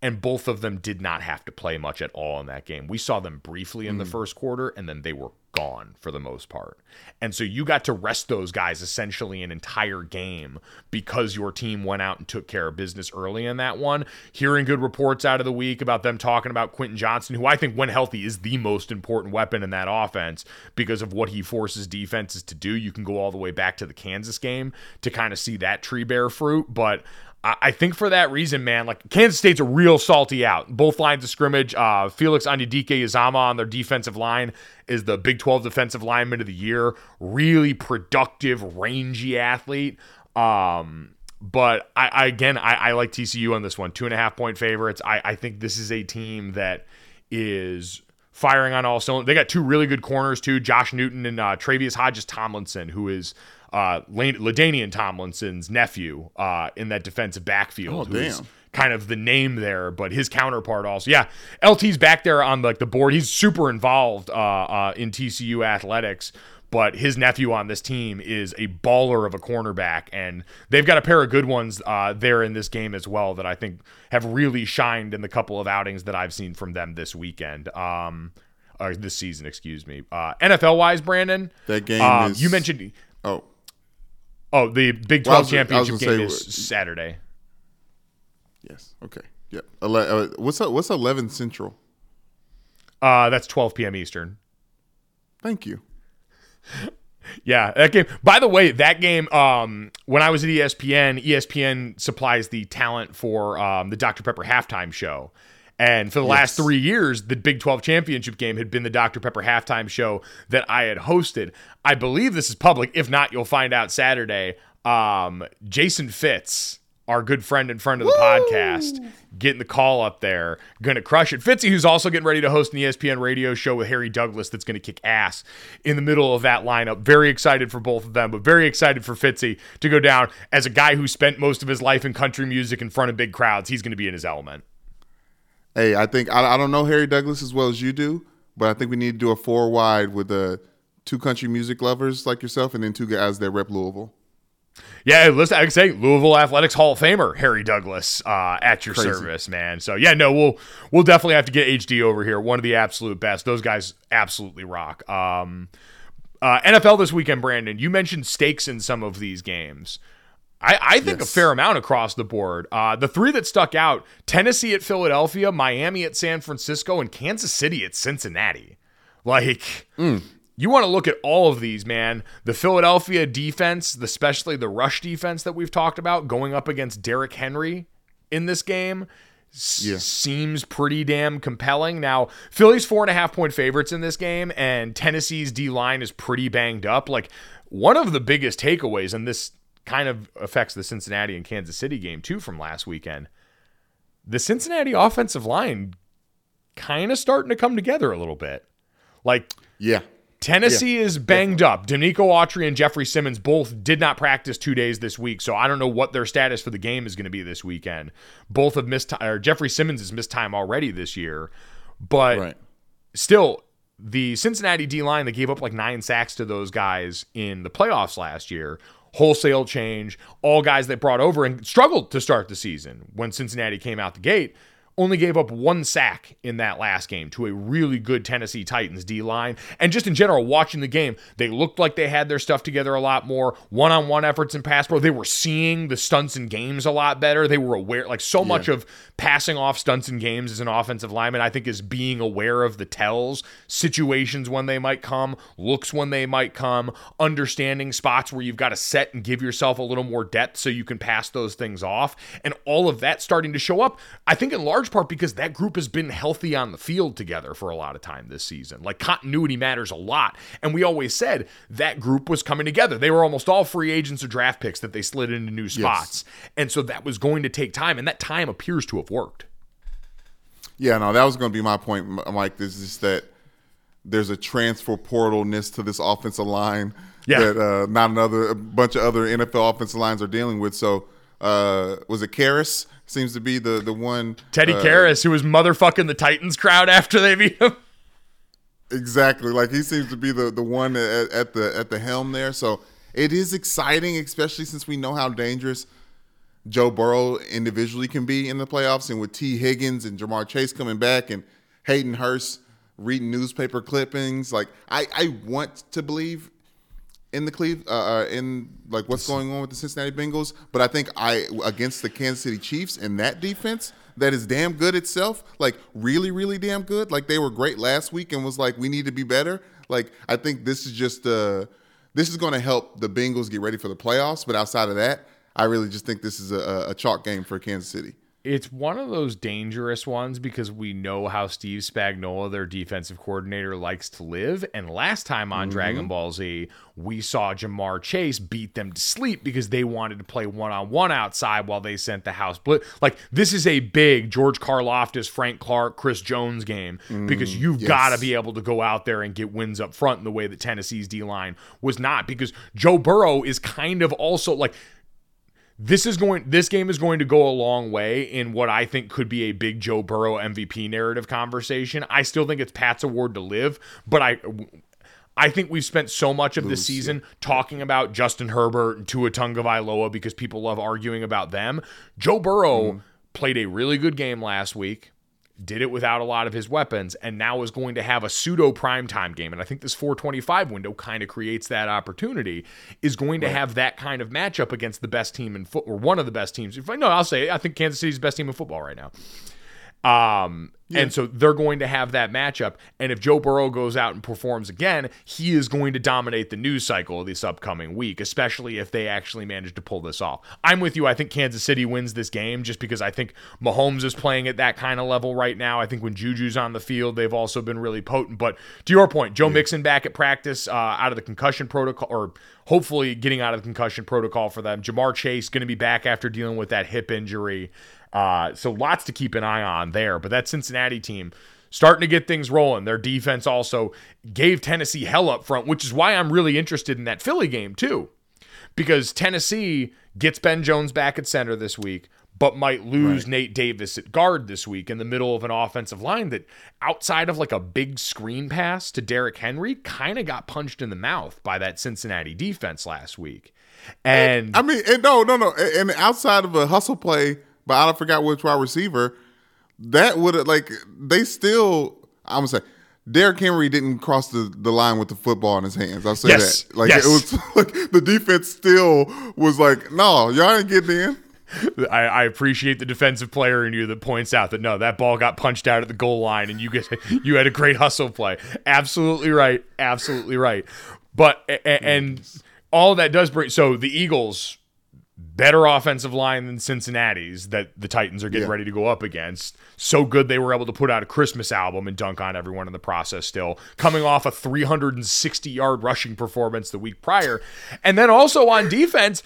and both of them did not have to play much at all in that game. We saw them briefly in the mm. first quarter, and then they were gone for the most part. And so you got to rest those guys essentially an entire game because your team went out and took care of business early in that one. Hearing good reports out of the week about them talking about Quentin Johnston, who I think, when healthy, is the most important weapon in that offense because of what he forces defenses to do. You can go all the way back to the Kansas game to kind of see that tree bear fruit. But I think for that reason, man, like Kansas State's a real salty out. Both lines of scrimmage. Uh, Felix Anudike-Uzomah on their defensive line is the Big 12 Defensive Lineman of the Year. Really productive, rangy athlete. Um, but I, I again, I, I like TCU on this one. Two and a half point favorites. I, I think this is a team that is firing on all cylinders. They got two really good corners too, Josh Newton and uh, Tre'Vius Hodges-Tomlinson, who is uh, Lane- LaDainian Tomlinson's nephew uh, in that defensive backfield. Oh, who is damn. kind of the name there, but his counterpart also. Yeah, LT's back there on like the board. He's super involved uh, uh, in TCU athletics. But his nephew on this team is a baller of a cornerback, and they've got a pair of good ones uh, there in this game as well that I think have really shined in the couple of outings that I've seen from them this weekend. Um, or this season, excuse me. Uh, NFL wise, Brandon, That game uh, is- you mentioned. Oh, Oh, the Big 12 was- I was championship game say, is Saturday. yes. Okay. Yep. Ele- uh, what's up? What's eleven Central? Uh, that's 12 p.m. Eastern. Thank you. Yeah, that game. By the way, that game. Um, when I was at ESPN, ESPN supplies the talent for um, the Dr Pepper halftime show, and for the last three years, the Big Twelve championship game had been the Dr Pepper halftime show that I had hosted. I believe this is public. If not, you'll find out Saturday. Um, Jason Fitz. our good friend and friend of the podcast, getting the call up there, gonna crush it. Fitzy, who's also getting ready to host an ESPN radio show with Harry Douglas, that's gonna kick ass in the middle of that lineup. Very excited for both of them, but very excited for Fitzy to go down as a guy who spent most of his life in country music in front of big crowds. He's gonna be in his element. Hey, I think I, I don't know Harry Douglas as well as you do, but I think we need to do a four wide with uh, two country music lovers like yourself, and then two guys that rep Louisville. Yeah, listen, I can say Louisville Athletics Hall of Famer Harry Douglas uh, at your Crazy. service, man. So yeah, no, we'll we'll definitely have to get HD over here. One of the absolute best. Those guys absolutely rock. Um, uh, NFL this weekend, Brandon. You mentioned stakes in some of these games. I, I think Yes. a fair amount across the board. Uh, the three that stuck out: Tennessee at Philadelphia, Miami at San Francisco, and Kansas City at Cincinnati. Like, you want to look at all of these, man. The Philadelphia defense, especially the rush defense that we've talked about, going up against Derrick Henry in this game. s- Yeah. Seems pretty damn compelling. Now, Philly's four and a half point favorites in this game, and Tennessee's D line is pretty banged up. Like, one of the biggest takeaways, and this kind of affects the Cincinnati and Kansas City game too from last weekend. The Cincinnati offensive line kind of starting to come together a little bit. Like, Yeah, Tennessee is banged up. Denico Autry and Jeffrey Simmons both did not practice two days this week, so I don't know what their status for the game is going to be this weekend. Both have missed time, or Jeffrey Simmons has missed time already this year, but right. still, the Cincinnati D line that gave up like nine sacks to those guys in the playoffs last year, wholesale change, all guys that brought over and struggled to start the season when Cincinnati came out the gate. Only gave up one sack in that last game to a really good Tennessee Titans D line. And just in general, watching the game, they looked like they had their stuff together a lot more. One on one efforts in pass pro. They were seeing the stunts and games a lot better. They were aware, like so much of passing off stunts and games as an offensive lineman, I think is being aware of the tells, situations when they might come, looks when they might come, understanding spots where you've got to set and give yourself a little more depth so you can pass those things off. And all of that starting to show up, I think in large part because that group has been healthy on the field together for a lot of time this season. Like continuity matters a lot. And we always said that group was coming together. They were almost all free agents or draft picks that they slid into new spots. And so that was going to take time. And that time appears to have worked. Yeah, no, that was going to be my point, Mike. This is that there's a transfer portalness to this offensive line Yeah. that uh, not another a bunch of other NFL offensive lines are dealing with. So, uh, was it Karras? Seems to be the the one. Teddy uh, Karras, who was motherfucking the Titans crowd after they beat him. Exactly. Like he seems to be the the one at, at the at the helm there. So it is exciting, especially since we know how dangerous Joe Burrow individually can be in the playoffs, and with Tee Higgins and Ja'Marr Chase coming back, and Hayden Hurst reading newspaper clippings. Like I I want to believe in the Cleve uh, uh, in like what's going on with the Cincinnati Bengals, but I think I against the Kansas City Chiefs and that defense that is damn good itself, like really really damn good. Like they were great last week and was like we need to be better. Like I think this is just uh this is going to help the Bengals get ready for the playoffs, but outside of that, I really just think this is a, a chalk game for Kansas City. It's one of those dangerous ones because we know how Steve Spagnuolo, their defensive coordinator, likes to live. And last time on mm-hmm. Dragon Ball Z, we saw Ja'Marr Chase beat them to sleep because they wanted to play one on one outside while they sent the house blitz. Like this is a big George Karlaftis, Frank Clark, Chris Jones game mm, because you've yes. got to be able to go out there and get wins up front in the way that Tennessee's D line was not. Because Joe Burrow is kind of also like this is going this game is going to go a long way in what I think could be a big Joe Burrow MVP narrative conversation. I still think it's Pat's award to live, but I I think we've spent so much of this season talking about Justin Herbert and Tua Tagovailoa because people love arguing about them. Joe Burrow mm. played a really good game last week did it without a lot of his weapons, and now is going to have a pseudo primetime game. And I think this 425 window kind of creates that opportunity, is going to have that kind of matchup against the best team in foot or one of the best teams. If I no, I'll say I think Kansas City's the best team in football right now. Um, And so they're going to have that matchup. And if Joe Burrow goes out and performs again, he is going to dominate the news cycle this upcoming week, especially if they actually manage to pull this off. I'm with you. I think Kansas City wins this game just because I think Mahomes is playing at that kind of level right now. I think when Juju's on the field, they've also been really potent. But to your point, Joe Mixon back at practice uh, out of the concussion protocol, or hopefully getting out of the concussion protocol for them. Ja'Marr Chase going to be back after dealing with that hip injury. Uh, so lots to keep an eye on there. But that Cincinnati team starting to get things rolling. Their defense also gave Tennessee hell up front, which is why I'm really interested in that Philly game too. Because Tennessee gets Ben Jones back at center this week, but might lose Nate Davis at guard this week in the middle of an offensive line that, outside of like a big screen pass to Derrick Henry, kind of got punched in the mouth by that Cincinnati defense last week. And I mean, and no, no, no. And outside of a hustle play, but I forgot which wide receiver, that would have like they still. I'm gonna say. Derrick Henry didn't cross the, the line with the football in his hands. I'll say Yes, that. Like yes. it was like the defense still was like, no, y'all ain't getting in. I, I appreciate the defensive player in you that points out that no, that ball got punched out at the goal line, and you get you had a great hustle play. Absolutely right, absolutely right. But a- a- and all that does bring so the Eagles better offensive line than Cincinnati's that the Titans are getting Yeah. ready to go up against. So good they were able to put out a Christmas album and dunk on everyone in the process still, coming off a 360 yard rushing performance the week prior. And then also on defense,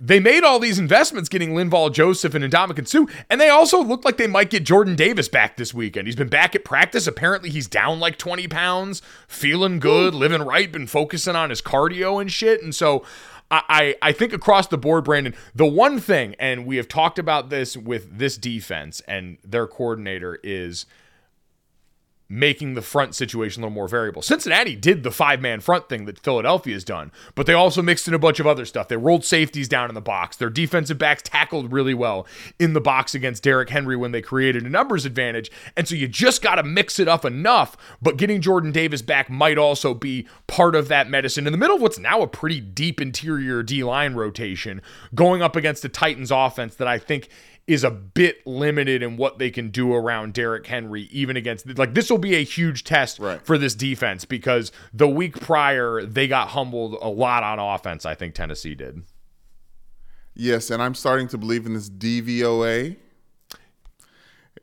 they made all these investments getting Linval Joseph and Ndamukong Suh, and they also look like they might get Jordan Davis back this weekend. He's been back at practice. Apparently, he's down like 20 pounds, feeling good, living right, been focusing on his cardio and shit. And so I, I, think across the board, Brandon, the one thing, and we have talked about this with this defense and their coordinator, is making the front situation a little more variable. Cincinnati did the five man front thing that Philadelphia's done, but they also mixed in a bunch of other stuff. They rolled safeties down in the box. Their defensive backs tackled really well in the box against Derrick Henry when they created a numbers advantage. And so you just got to mix it up enough, but getting Jordan Davis back might also be part of that medicine in the middle of what's now a pretty deep interior D line rotation going up against the Titans offense that I think is a bit limited in what they can do around Derrick Henry, even against like this will be a huge test Right. for this defense because the week prior they got humbled a lot on offense. I think Tennessee did. Yes, and I'm starting to believe in this DVOA,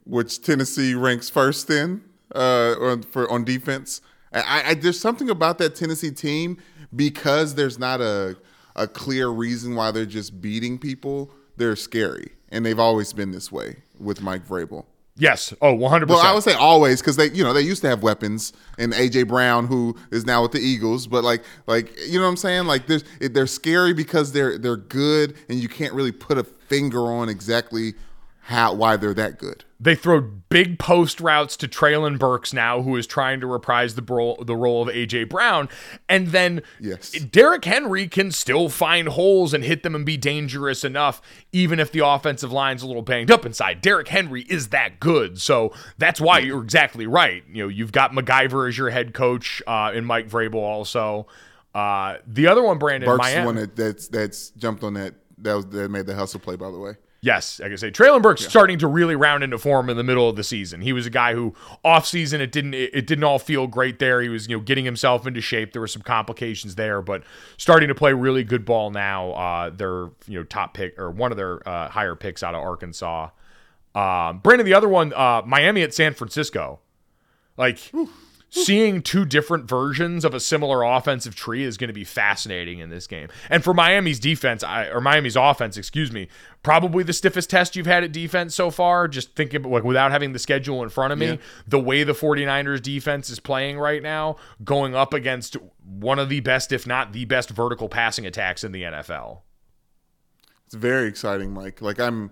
which Tennessee ranks first in uh, on, for on defense. I, I, there's something about that Tennessee team because there's not a a clear reason why they're just beating people. They're scary, and they've always been this way with Mike Vrabel. Yes. Oh, 100%. Well, I would say always because they, you know, they used to have weapons, and AJ Brown, who is now with the Eagles. But like, like you know what I'm saying? Like, there's they're scary because they're they're good, and you can't really put a finger on exactly how why they're that good. They throw big post routes to Treylon Burks now, who is trying to reprise the role, the role of AJ Brown, and then Yes. Derrick Henry can still find holes and hit them and be dangerous enough, even if the offensive line's a little banged up inside. Derrick Henry is that good, so that's why you're exactly right. You know, you've got MacGyver as your head coach, uh, and Mike Vrabel also. Uh, the other one, Brandon, Burks Miami. the one that, that's that's jumped on that that was that made the hustle play. By the way, Yes, like I say, Treylon Burks starting to really round into form in the middle of the season. He was a guy who off season it didn't it, it didn't all feel great there. He was you know getting himself into shape. There were some complications there, but starting to play really good ball now. Uh, their you know top pick or one of their uh, higher picks out of Arkansas. Um, Brandon, the other one, uh, Miami at San Francisco. Like seeing two different versions of a similar offensive tree is going to be fascinating in this game. And for Miami's defense, I, or Miami's offense, excuse me, probably the stiffest test you've had at defense so far. Just thinking about, like without having the schedule in front of me, Yeah. the way the 49ers defense is playing right now, going up against one of the best, if not the best vertical passing attacks in the NFL. it's very exciting, Mike. Like I'm,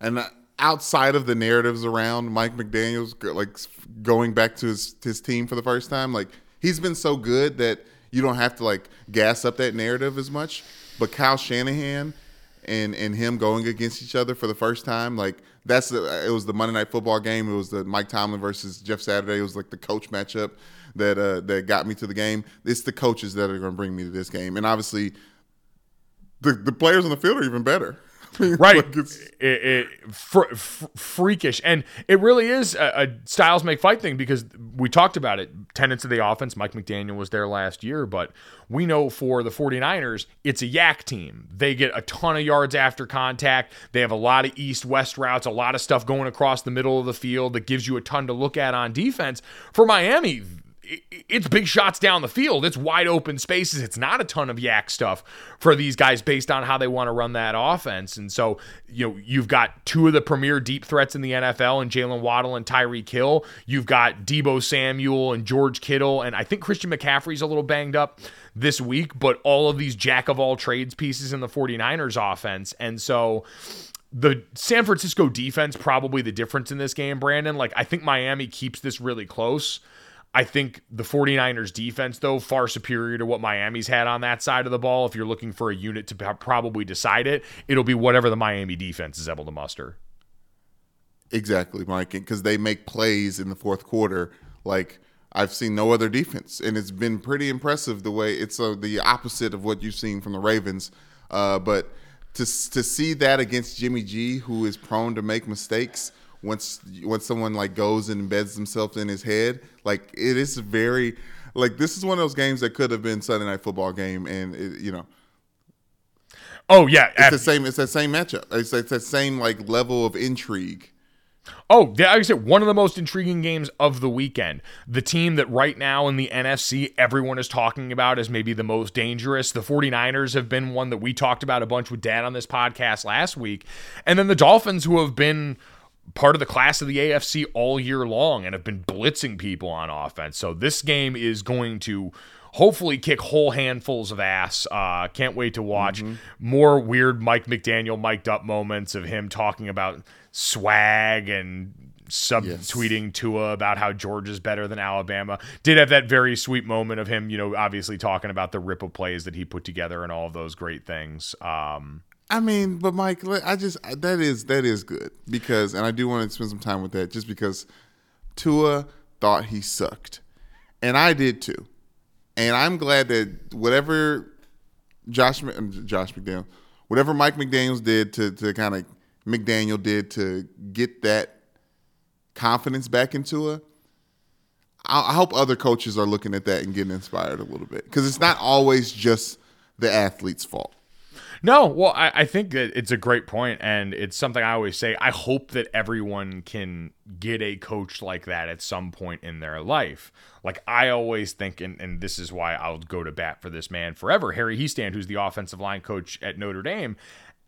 and outside of the narratives around Mike McDaniel's, like going back to his his team for the first time, like he's been so good that you don't have to like gas up that narrative as much. But Kyle Shanahan and and him going against each other for the first time, like that's the, it was the Monday Night Football game. It was the Mike Tomlin versus Jeff Saturday. It was like the coach matchup that uh, that got me to the game. It's the coaches that are going to bring me to this game, and obviously the, the players on the field are even better. right. Like, it's- it, it fr- fr- freakish. And it really is a, a styles make fight thing because we talked about it. Tenants of the offense. Mike mcdaniel was there last year but we know for the 49ers it's a YAC team. They get a ton of yards after contact. They have a lot of east west routes a lot of stuff going across the middle of the field that gives you a ton to look at on defense. For miami it's big shots down the field. It's wide open spaces. It's not a ton of YAC stuff for these guys based on how they want to run that offense. And so, you know, you've got two of the premier deep threats in the NFL and Jaylen Waddle and Tyreek Hill. You've got Deebo Samuel and George Kittle. And I think Christian McCaffrey's a little banged up this week, but all of these jack of all trades pieces in the 49ers offense. And so, the San Francisco defense probably the difference in this game, Brandon. Like I think Miami keeps this really close. I think the 49ers defense, though, far superior to what Miami's had on that side of the ball. If you're looking for a unit to probably decide it, it'll be whatever the Miami defense is able to muster. Exactly, Mike, because they make plays in the fourth quarter like I've seen no other defense, and it's been pretty impressive the way it's uh, the opposite of what you've seen from the Ravens. Uh, but to to see that against Jimmy G, who is prone to make mistakes once once someone like goes and embeds themselves in his head, like it is very like this is one of those games that could have been Sunday night football game, and it, you know Oh yeah, it's the same. It's that same matchup. It's, it's that same like level of intrigue. Oh, yeah, like I said, one of the most intriguing games of the weekend. The team that right now in the NFC everyone is talking about as maybe the most dangerous. The 49ers have been one that we talked about a bunch with Dad on this podcast last week. And then the Dolphins, who have been part of the class of the AFC all year long and have been blitzing people on offense. So this game is going to hopefully kick whole handfuls of ass. Uh, can't wait to watch Mm-hmm. more weird Mike McDaniel mic'd up moments of him talking about swag and subtweeting Tua about how Georgia's better than Alabama. Did have that very sweet moment of him, you know, obviously talking about the rip of plays that he put together and all of those great things. Um, I mean, but Mike, I just that is that is good because, and I do want to spend some time with that, just because Tua thought he sucked, and I did too, and I'm glad that whatever Josh Josh McDaniel, whatever Mike McDaniel's did to to kind of McDaniel did to get that confidence back in Tua. I hope other coaches are looking at that and getting inspired a little bit because it's not always just the athlete's fault. No, well, I, I think that it's a great point, and it's something I always say. I hope that everyone can get a coach like that at some point in their life. Like I always think, and, and this is why I'll go to bat for this man forever. Harry Hiestand, who's the offensive line coach at Notre Dame,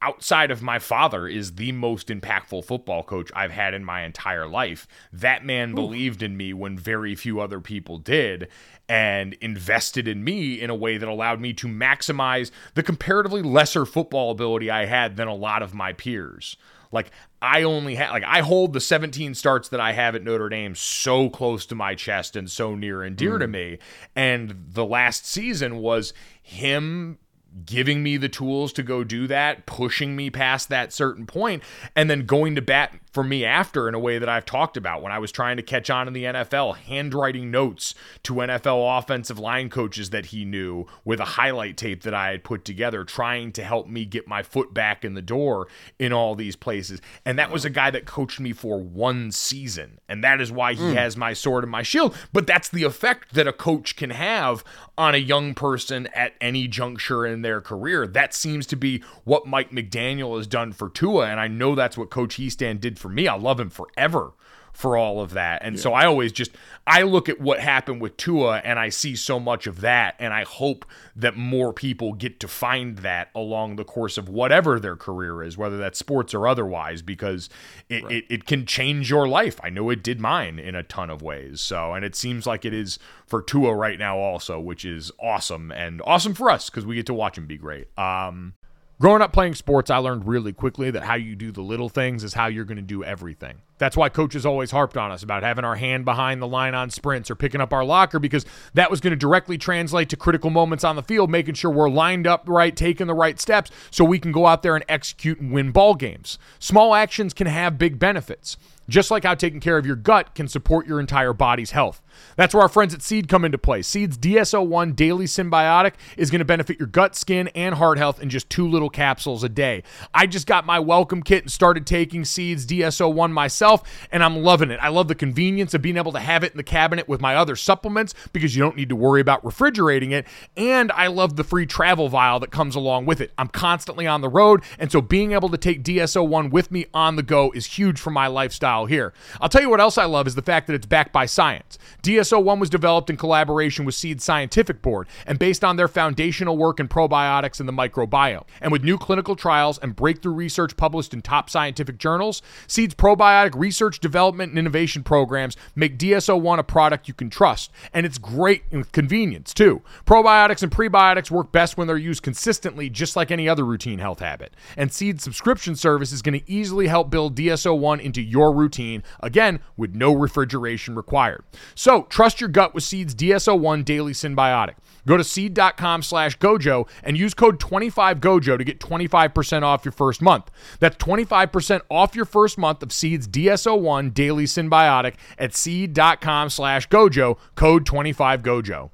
outside of my father, is the most impactful football coach I've had in my entire life. That man believed in me when very few other people did and invested in me in a way that allowed me to maximize the comparatively lesser football ability I had than a lot of my peers. Like I only have like I hold the 17 starts that I have at Notre Dame so close to my chest and so near and dear to mm. me. And the last season was him giving me the tools to go do that, pushing me past that certain point, and then going to bat for me after in a way that I've talked about when I was trying to catch on in the NFL, handwriting notes to NFL offensive line coaches that he knew with a highlight tape that I had put together, trying to help me get my foot back in the door in all these places. And that was a guy that coached me for one season. And that is why he hmm. has my sword and my shield. But that's the effect that a coach can have on a young person at any juncture in their career. That seems to be what Mike McDaniel has done for Tua. And I know that's what Coach Hiestand did for me. I love him forever for all of that. And so I always just I look at what happened with Tua and I see so much of that and I hope that more people get to find that along the course of whatever their career is, whether that's sports or otherwise, because it, it, it can change your life. I know it did mine in a ton of ways. So and it seems like it is for Tua right now also, which is awesome and awesome for us because we get to watch him be great. Um Growing up playing sports, I learned really quickly that how you do the little things is how you're going to do everything. That's why coaches always harped on us about having our hand behind the line on sprints or picking up our locker because that was going to directly translate to critical moments on the field, making sure we're lined up right, taking the right steps so we can go out there and execute and win ball games. Small actions can have big benefits. just like how taking care of your gut can support your entire body's health. That's where our friends at Seed come into play. Seed's DS-01 Daily Synbiotic is going to benefit your gut, skin, and heart health in just two little capsules a day. I just got my welcome kit and started taking Seed's DS-01 myself, and I'm loving it. I love the convenience of being able to have it in the cabinet with my other supplements because you don't need to worry about refrigerating it. And I love the free travel vial that comes along with it. I'm constantly on the road, and so being able to take DS-01 with me on the go is huge for my lifestyle here. I'll tell you what else I love is the fact that it's backed by science. DS-01 was developed in collaboration with Seed Scientific Board and based on their foundational work in probiotics and the microbiome. And with new clinical trials and breakthrough research published in top scientific journals, Seed's probiotic research, development, and innovation programs make DS-01 a product you can trust. And it's great with convenience, too. Probiotics and prebiotics work best when they're used consistently, just like any other routine health habit. And Seed's subscription service is going to easily help build DS-01 into your routine, again, with no refrigeration required. So trust your gut with Seed's DS-01 Daily Synbiotic. Go to seed.com slash gojo and use code 25gojo to get 25% off your first month. That's 25% off your first month of Seed's DS-01 Daily Synbiotic at seed.com slash gojo, code 25gojo.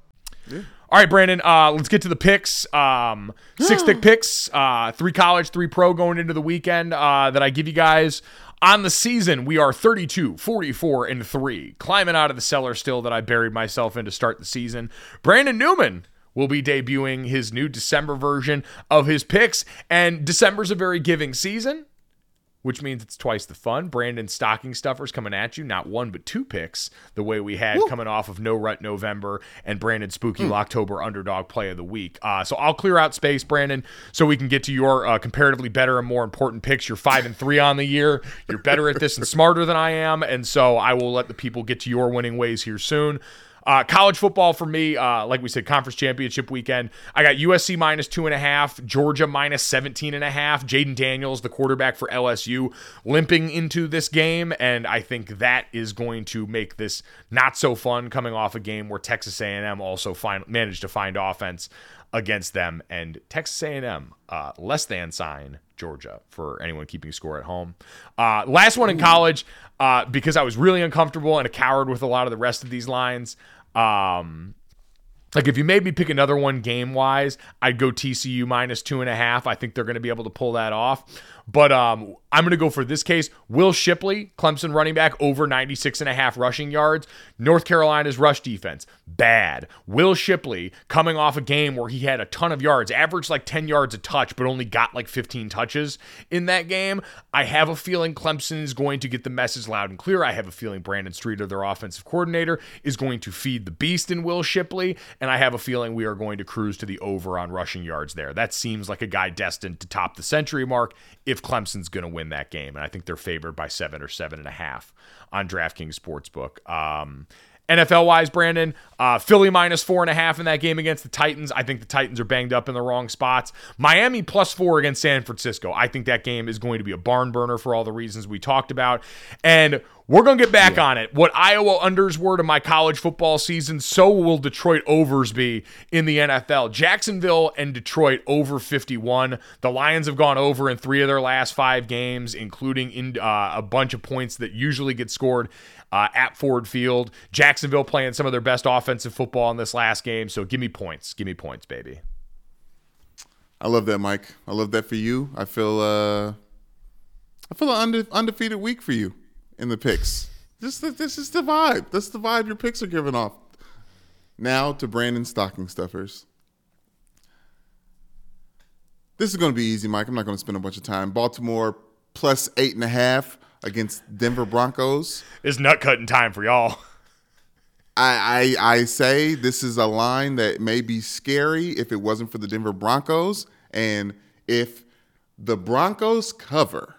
All right, Brandon. Uh, let's get to the picks. Um, six thick picks. Uh, three college, three pro going into the weekend. Uh, that I give you guys on the season. We are 32, 44, and three, climbing out of the cellar still that I buried myself in to start the season. Brandon Newman will be debuting his new December version of his picks, and December's a very giving season which means it's twice the fun. Brandon stocking stuffers coming at you, not one but two picks, the way we had coming off of No Rut November and Brandon Spooky October underdog play of the week. Uh, so I'll clear out space, Brandon, so we can get to your uh, comparatively better and more important picks. You're five and three on the year. You're better at this and smarter than I am, and so I will let the people get to your winning ways here soon. Uh, college football for me, uh, like we said, conference championship weekend. I got USC minus two and a half, Georgia minus 17 and a half. Jayden Daniels, the quarterback for LSU, limping into this game. And I think that is going to make this not so fun coming off a game where Texas A&M also find, managed to find offense against them. And Texas A&M, uh, less than sign Georgia for anyone keeping score at home. Uh, last one in college, uh, because I was really uncomfortable and a coward with a lot of the rest of these lines. Um, like if you made me pick another one game wise, I'd go TCU minus two and a half. I think they're going to be able to pull that off. But um, I'm going to go for this case. Will Shipley, Clemson running back, over 96 and a half rushing yards. North Carolina's rush defense, bad. Will Shipley coming off a game where he had a ton of yards, averaged like 10 yards a touch, but only got like 15 touches in that game. I have a feeling Clemson is going to get the message loud and clear. I have a feeling Brandon Streeter, their offensive coordinator, is going to feed the beast in Will Shipley. And I have a feeling we are going to cruise to the over on rushing yards there. That seems like a guy destined to top the century mark if Clemson's going to win that game. And I think they're favored by seven or seven and a half on DraftKings Sportsbook. Um, NFL wise, Brandon, uh, Philly minus four and a half in that game against the Titans. I think the Titans are banged up in the wrong spots. Miami plus four against San Francisco. I think that game is going to be a barn burner for all the reasons we talked about. And we're going to get back on it. What Iowa unders were to my college football season, so will Detroit overs be in the NFL. Jacksonville and Detroit over 51. The Lions have gone over in three of their last five games, including in uh, a bunch of points that usually get scored uh, at Ford Field. Jacksonville playing some of their best offensive football in this last game. So give me points. Give me points, baby. I love that, Mike. I love that for you. I feel uh I feel an unde- undefeated week for you in the picks. Just this is the vibe. That's the vibe your picks are giving off. Now to Brandon stocking stuffers. This is going to be easy, Mike. I'm not going to spend a bunch of time. Baltimore plus eight and a half against Denver Broncos. It's nut cutting time for y'all. I, I I say this is a line that may be scary if it wasn't for the Denver Broncos, and if the Broncos cover,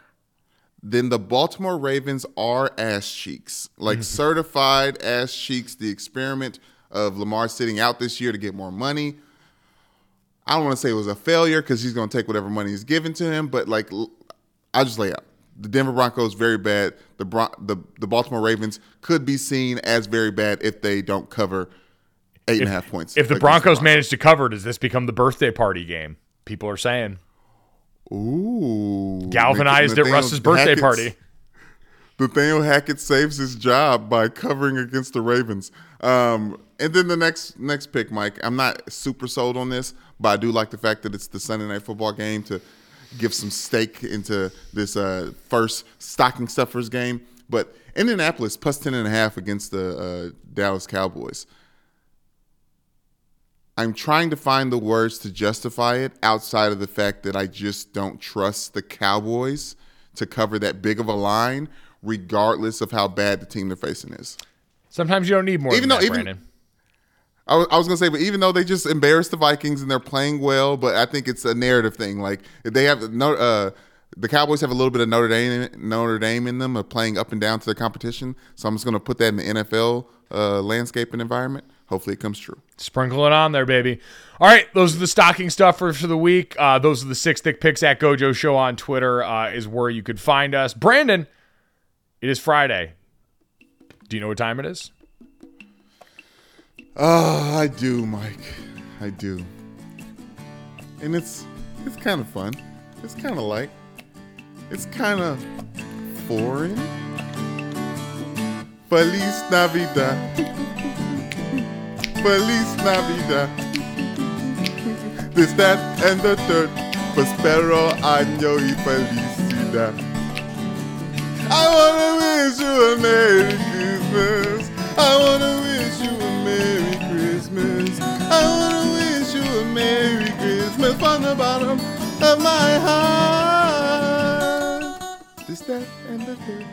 then the Baltimore Ravens are ass cheeks, like certified ass cheeks. The experiment of Lamar sitting out this year to get more money. I don't want to say it was a failure because he's going to take whatever money is given to him, but like l- I just lay out the Denver Broncos very bad. The Bron- the the Baltimore Ravens could be seen as very bad if they don't cover eight and a half points. If the against Broncos manage to cover, does this become the birthday party game? People are saying Ooh, galvanized at Russ's birthday party. Nathaniel Hackett saves his job by covering against the Ravens. Um, and then the next next pick, Mike. I'm not super sold on this, but I do like the fact that it's the Sunday night football game to give some stake into this uh, first stocking stuffers game. But Indianapolis plus ten and a half against the uh, Dallas Cowboys. I'm trying to find the words to justify it outside of the fact that I just don't trust the Cowboys to cover that big of a line, regardless of how bad the team they're facing is. Sometimes you don't need more Even than though- that, even- Brandon. I was, was gonna say, but even though they just embarrassed the Vikings and they're playing well, but I think it's a narrative thing. Like they have no, uh, the Cowboys have a little bit of Notre Dame, Notre Dame in them of playing up and down to the competition. So I'm just gonna put that in the NFL uh, landscape and environment. Hopefully, it comes true. Sprinkle it on there, baby. All right, those are the stocking stuffers for the week. Uh, those are the six thick picks at Gojo Show on Twitter uh, is where you could find us. Brandon, it is Friday. Do you know what time it is? Oh, I do, Mike. I do. And it's it's kind of fun. It's kind of like it's kind of foreign. Feliz Navidad. Feliz Navidad. This, that, and the third. Prospero año y felicidad. I wanna wish you a Merry Christmas. I wanna wish you a Merry Christmas. I wanna wish you a Merry Christmas from the bottom of my heart. This, that, and the third.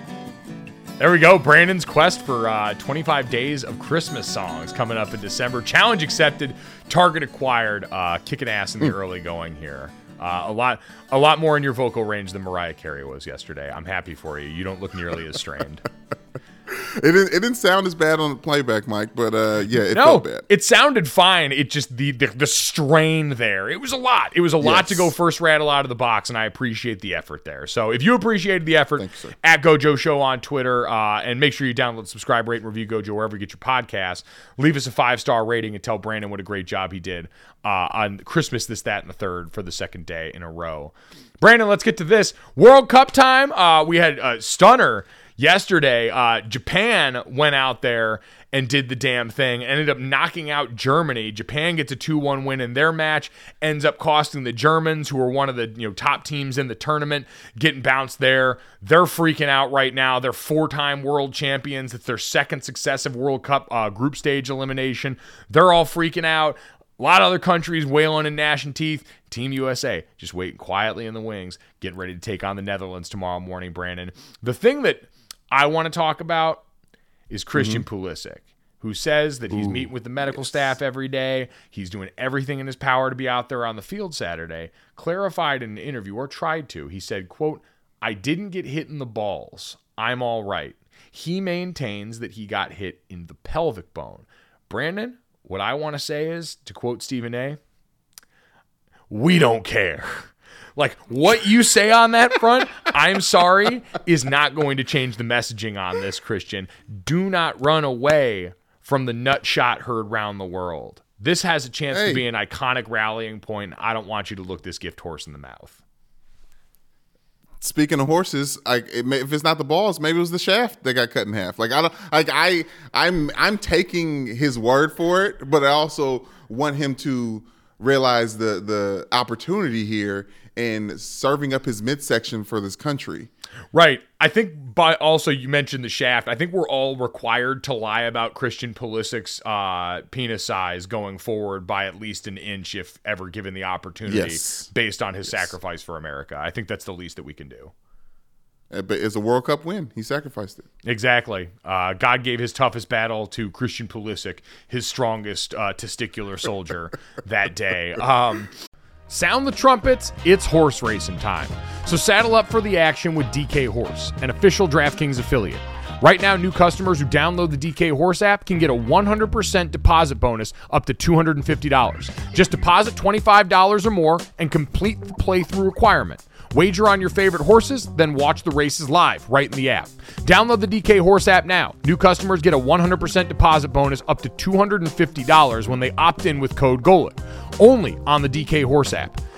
There we go. Brandon's quest for uh, 25 days of Christmas songs coming up in December. Challenge accepted. Target acquired. Uh, kicking ass in the early going here. Uh, a lot, a lot more in your vocal range than Mariah Carey was yesterday. I'm happy for you. You don't look nearly as strained. It didn't, it didn't sound as bad on the playback, Mike, but uh, yeah, it no, felt bad. it sounded fine. It just the, the the strain there. It was a lot. It was a lot to go first rattle out of the box, and I appreciate the effort there. So if you appreciated the effort, you, at Gojo Show on Twitter, uh, and make sure you download, subscribe, rate, and review Gojo wherever you get your podcast. Leave us a five star rating and tell Brandon what a great job he did uh, on Christmas, this, that, and the third for the second day in a row. Brandon, let's get to this World Cup time. Uh, we had a stunner yesterday. Uh, Japan went out there and did the damn thing, ended up knocking out Germany. Japan gets a 2-1 win in their match, ends up costing the Germans, who are one of the you know top teams in the tournament, getting bounced there. They're freaking out right now. They're four-time world champions. It's their second successive World Cup uh, group stage elimination. They're all freaking out. A lot of other countries wailing and gnashing teeth. Team USA just waiting quietly in the wings, getting ready to take on the Netherlands tomorrow morning, Brandon. The thing that I want to talk about is Christian mm-hmm. Pulisic, who says that he's meeting with the medical staff every day. He's doing everything in his power to be out there on the field Saturday. Clarified in an interview, or tried to, he said, quote, I didn't get hit in the balls. I'm all right. He maintains that he got hit in the pelvic bone. Brandon, what I want to say is, to quote Stephen A., we don't care. Like what you say on that front, I'm sorry, is not going to change the messaging on this, Christian. Do not run away from the nut shot heard round the world. This has a chance Hey. to be an iconic rallying point. I don't want you to look this gift horse in the mouth. Speaking of horses, like it may, if it's not the balls, maybe it was the shaft that got cut in half. Like I don't, like I, I'm, I'm taking his word for it, but I also want him to realize the the opportunity here in serving up his midsection for this country. Right. I think by also you mentioned the shaft. I think we're all required to lie about Christian Pulisic's uh, penis size going forward by at least an inch if ever given the opportunity Yes. based on his sacrifice for America. I think that's the least that we can do. Uh, But it's a World Cup win. He sacrificed it. Exactly. Uh, God gave his toughest battle to Christian Pulisic, his strongest uh, testicular soldier that day. Um, sound the trumpets, it's horse racing time. So saddle up for the action with DK Horse, an official DraftKings affiliate. Right now, new customers who download the DK Horse app can get a 100% deposit bonus up to $250. Just deposit $25 or more and complete the playthrough requirement. Wager on your favorite horses, then watch the races live right in the app. Download the DK Horse app now. New customers get a 100% deposit bonus up to $250 when they opt in with code GOLIT. Only on the DK Horse app.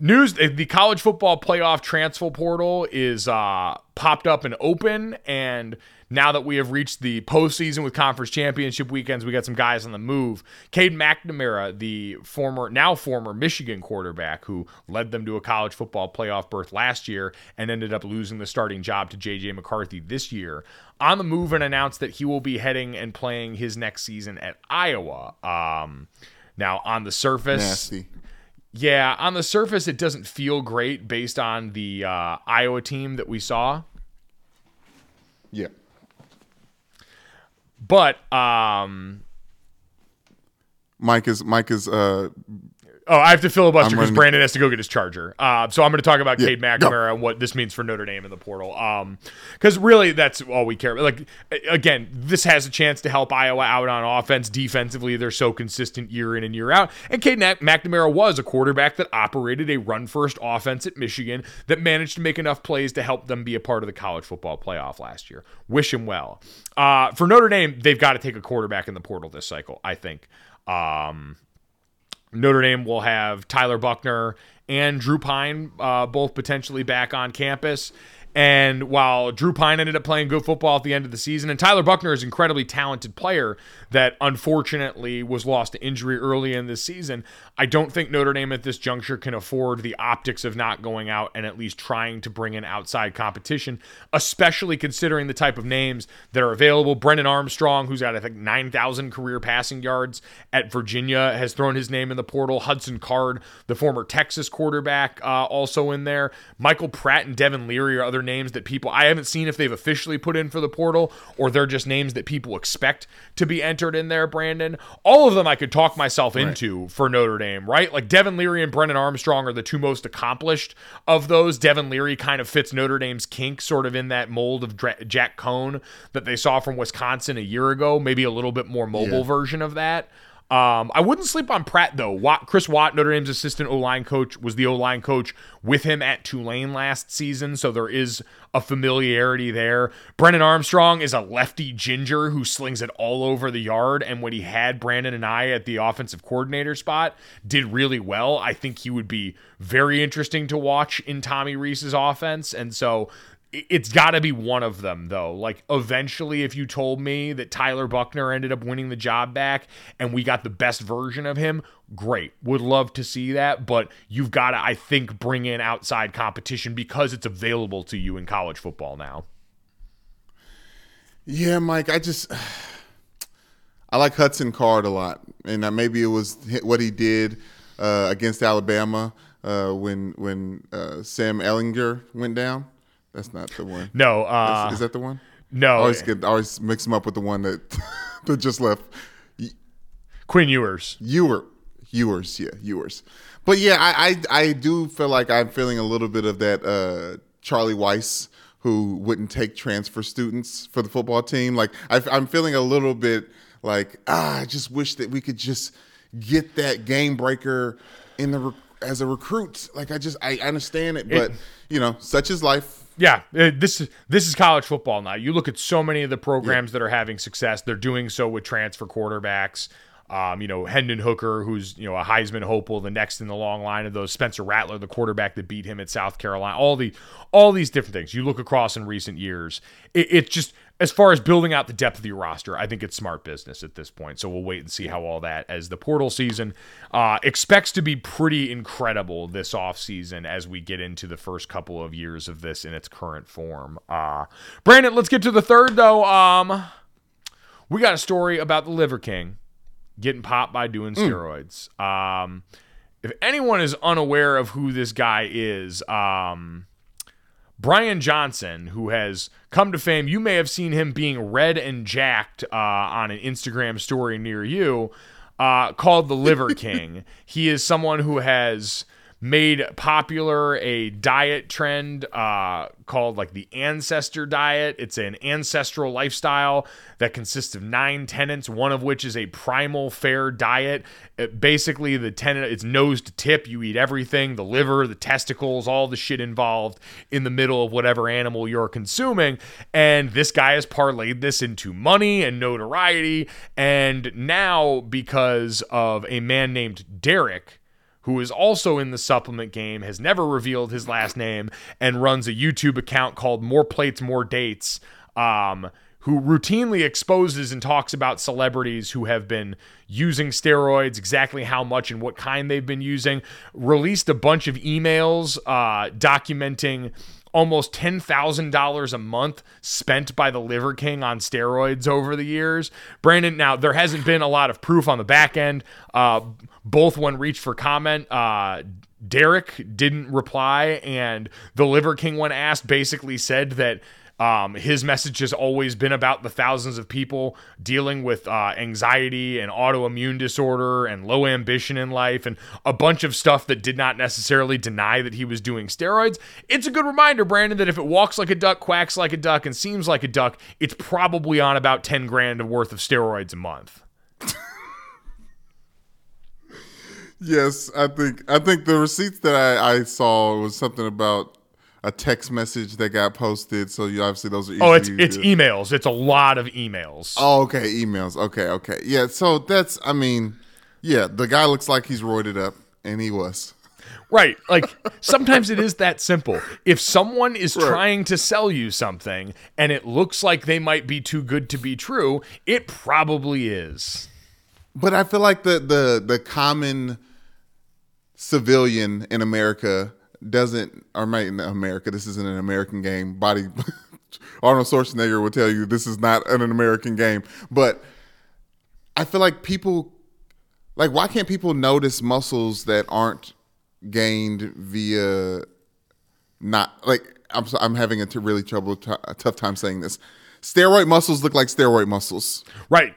news: the college football playoff transfer portal is uh, popped up and open, and now that we have reached the postseason with conference championship weekends, we got some guys on the move. Cade McNamara, the former, now former Michigan quarterback who led them to a college football playoff berth last year and ended up losing the starting job to JJ McCarthy this year, on the move and announced that he will be heading and playing his next season at Iowa. Um, now, on the surface, Nasty. Yeah, on the surface, it doesn't feel great based on the uh, Iowa team that we saw. Yeah. But um, Mike is Mike is uh oh, I have to filibuster because Brandon has to go get his charger. Uh, so I'm going to talk about Yeah, Cade. McNamara and what this means for Notre Dame in the portal. Um, because really, that's all we care about. Like again, this has a chance to help Iowa out on offense. Defensively, they're so consistent year in and year out. And Cade McNamara was a quarterback that operated a run-first offense at Michigan that managed to make enough plays to help them be a part of the college football playoff last year. Wish him well. Uh, for Notre Dame, they've got to take a quarterback in the portal this cycle. I think. Um, Notre Dame will have Tyler Buchner and Drew Pyne uh, both potentially back on campus. And while Drew Pyne ended up playing good football at the end of the season, and Tyler Buchner is an incredibly talented player that unfortunately was lost to injury early in this season, I don't think Notre Dame at this juncture can afford the optics of not going out and at least trying to bring in outside competition, especially considering the type of names that are available. Brennan Armstrong, who's got, I think, 9,000 career passing yards at Virginia, has thrown his name in the portal. Hudson Card, the former Texas quarterback, uh, also in there. Michael Pratt and Devin Leary are other names that people, I haven't seen if they've officially put in for the portal or they're just names that people expect to be entered in there, Brandon. All of them I could talk myself into for Notre Dame, right? Like Devin Leary and Brennan Armstrong are the two most accomplished of those. Devin Leary kind of fits Notre Dame's kink, sort of in that mold of Dra- Jack Coan that they saw from Wisconsin a year ago, maybe a little bit more mobile Yeah. version of that. Um, I wouldn't sleep on Pratt though. Watt, Chris Watt, Notre Dame's assistant O line coach, was the O line coach with him at Tulane last season, so there is a familiarity there. Brennan Armstrong is a lefty ginger who slings it all over the yard, and when he had Brandon and I at the offensive coordinator spot, did really well. I think he would be very interesting to watch in Tommy Rees's offense, and so it's got to be one of them though. Like eventually if you told me that tyler buchner ended up winning the job back and we got the best version of him great. Would love to see that but you've got to i think bring in outside competition because it's available to you in college football now. Yeah, Mike, I just I like Hudson Card a lot, and uh, maybe it was what he did uh, against Alabama uh, when when uh, Sam Ehlinger went down. That's not the one. no uh is, is that the one? no I always get I always mix them up with the one that that just left. quinn ewers Ewer, Ewers, yeah, Ewers. But yeah, I, I I do feel like I'm feeling a little bit of that uh, Charlie Weis who wouldn't take transfer students for the football team. Like I, I'm feeling a little bit like ah, I just wish that we could just get that game breaker in the as a recruit. Like I just I understand it, but you know, such is life. Yeah, uh, this is this is college football now. You look at so many of the programs that are having success; they're doing so with transfer quarterbacks. Um, you know, Hendon Hooker, who's you know a Heisman hopeful, the next in the long line of those. Spencer Rattler, the quarterback that beat him at South Carolina. All the all these different things you look across in recent years. It, it's just as far as building out the depth of your roster, I think it's smart business at this point. So we'll wait and see how all that as the portal season uh, expects to be pretty incredible this offseason as we get into the first couple of years of this in its current form. Uh, Brandon, let's get to the third though. Um, we got a story about the Liver King getting popped by doing steroids. Um, if anyone is unaware of who this guy is, um, Brian Johnson, who has come to fame, you may have seen him being red and jacked uh, on an Instagram story near you, uh, called the Liver King. he is someone who has made popular a diet trend uh, called like the ancestor diet. It's an ancestral lifestyle that consists of nine tenets, one of which is a primal fair diet. It, basically, the tenet it's nose to tip. You eat everything the liver, the testicles, all the shit involved in the middle of whatever animal you're consuming. And this guy has parlayed this into money and notoriety. And now, because of a man named Derek, who is also in the supplement game, has never revealed his last name, and runs a YouTube account called More Plates, More Dates, um, who routinely exposes and talks about celebrities who have been using steroids, exactly how much and what kind they've been using, released a bunch of emails uh, documenting almost $10,000 a month spent by the Liver King on steroids over the years. Brandon, now there hasn't been a lot of proof on the back end. Uh, both when reached for comment, uh, Derek didn't reply, and the Liver King, when asked, basically said that um, his message has always been about the thousands of people dealing with uh, anxiety and autoimmune disorder and low ambition in life and a bunch of stuff that did not necessarily deny that he was doing steroids. It's a good reminder, Brandon, that if it walks like a duck, quacks like a duck, and seems like a duck, it's probably on about 10 grand worth of steroids a month. Yes, I think I think the receipts that I, I saw was something about a text message that got posted. So you obviously those are Oh, it's it's emails. It's a lot of emails. Oh, okay, emails. Okay, okay. Yeah, so that's I mean, yeah, the guy looks like he's roided up and he was. Right. Like sometimes it is that simple. If someone is Right. trying to sell you something and it looks like they might be too good to be true, it probably is. But I feel like the the the common civilian in America doesn't or maybe in America, this isn't an American game. Body Arnold Schwarzenegger will tell you this is not an American game. But I feel like people like why can't people notice muscles that aren't gained via not like I'm I'm having a t- really trouble t- a tough time saying this. Steroid muscles look like steroid muscles. Right.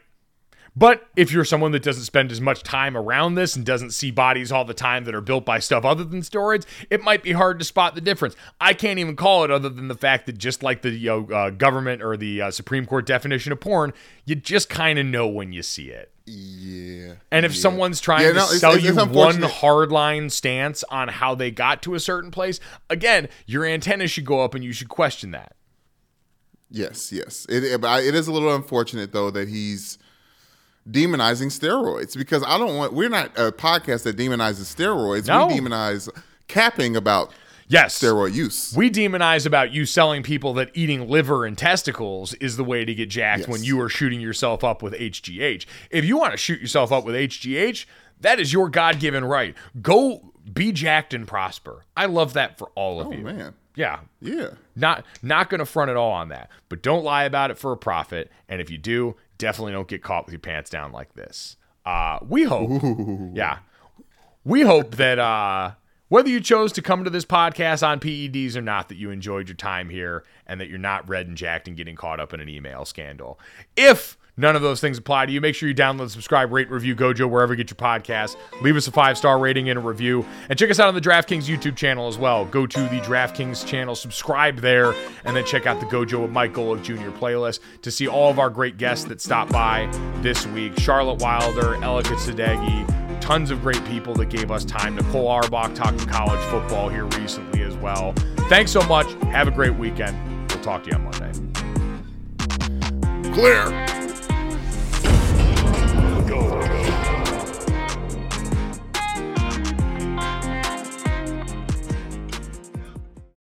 But if you're someone that doesn't spend as much time around this and doesn't see bodies all the time that are built by stuff other than steroids, it might be hard to spot the difference. I can't even call it other than the fact that just like the you know, uh, government or the uh, Supreme Court definition of porn, you just kind of know when you see it. Yeah. And if someone's trying Yeah, to no, it's- sell it's- you it's one hardline stance on how they got to a certain place, again, your antennas should go up and you should question that. Yes, yes. It, it is a little unfortunate though that he's demonizing steroids because I don't want. We're not a podcast that demonizes steroids. No. We demonize capping about Yes. steroid use. We demonize about you selling people that eating liver and testicles is the way to get jacked Yes. when you are shooting yourself up with HGH. If you want to shoot yourself up with HGH, that is your God given right. Go be jacked and prosper. I love that for all of you. oh you. man, Yeah. yeah. Not not going to front at all on that. But don't lie about it for a profit. And if you do, definitely don't get caught with your pants down like this. Uh, we hope. Yeah. We hope that uh, whether you chose to come to this podcast on PEDs or not, that you enjoyed your time here and that you're not red and jacked and getting caught up in an email scandal. If none of those things apply to you, make sure you download, subscribe, rate, review Gojo wherever you get your podcast. Leave us a five star rating and a review. And check us out on the DraftKings YouTube channel as well. Go to the DraftKings channel, subscribe there, and then check out the Gojo with Mike Golic Jr. playlist to see all of our great guests that stopped by this week Charlotte Wilder, Elika Sadeghi, tons of great people that gave us time. Nicole Auerbach talking college football here recently as well. Thanks so much. Have a great weekend. We'll talk to you on Monday. Clear.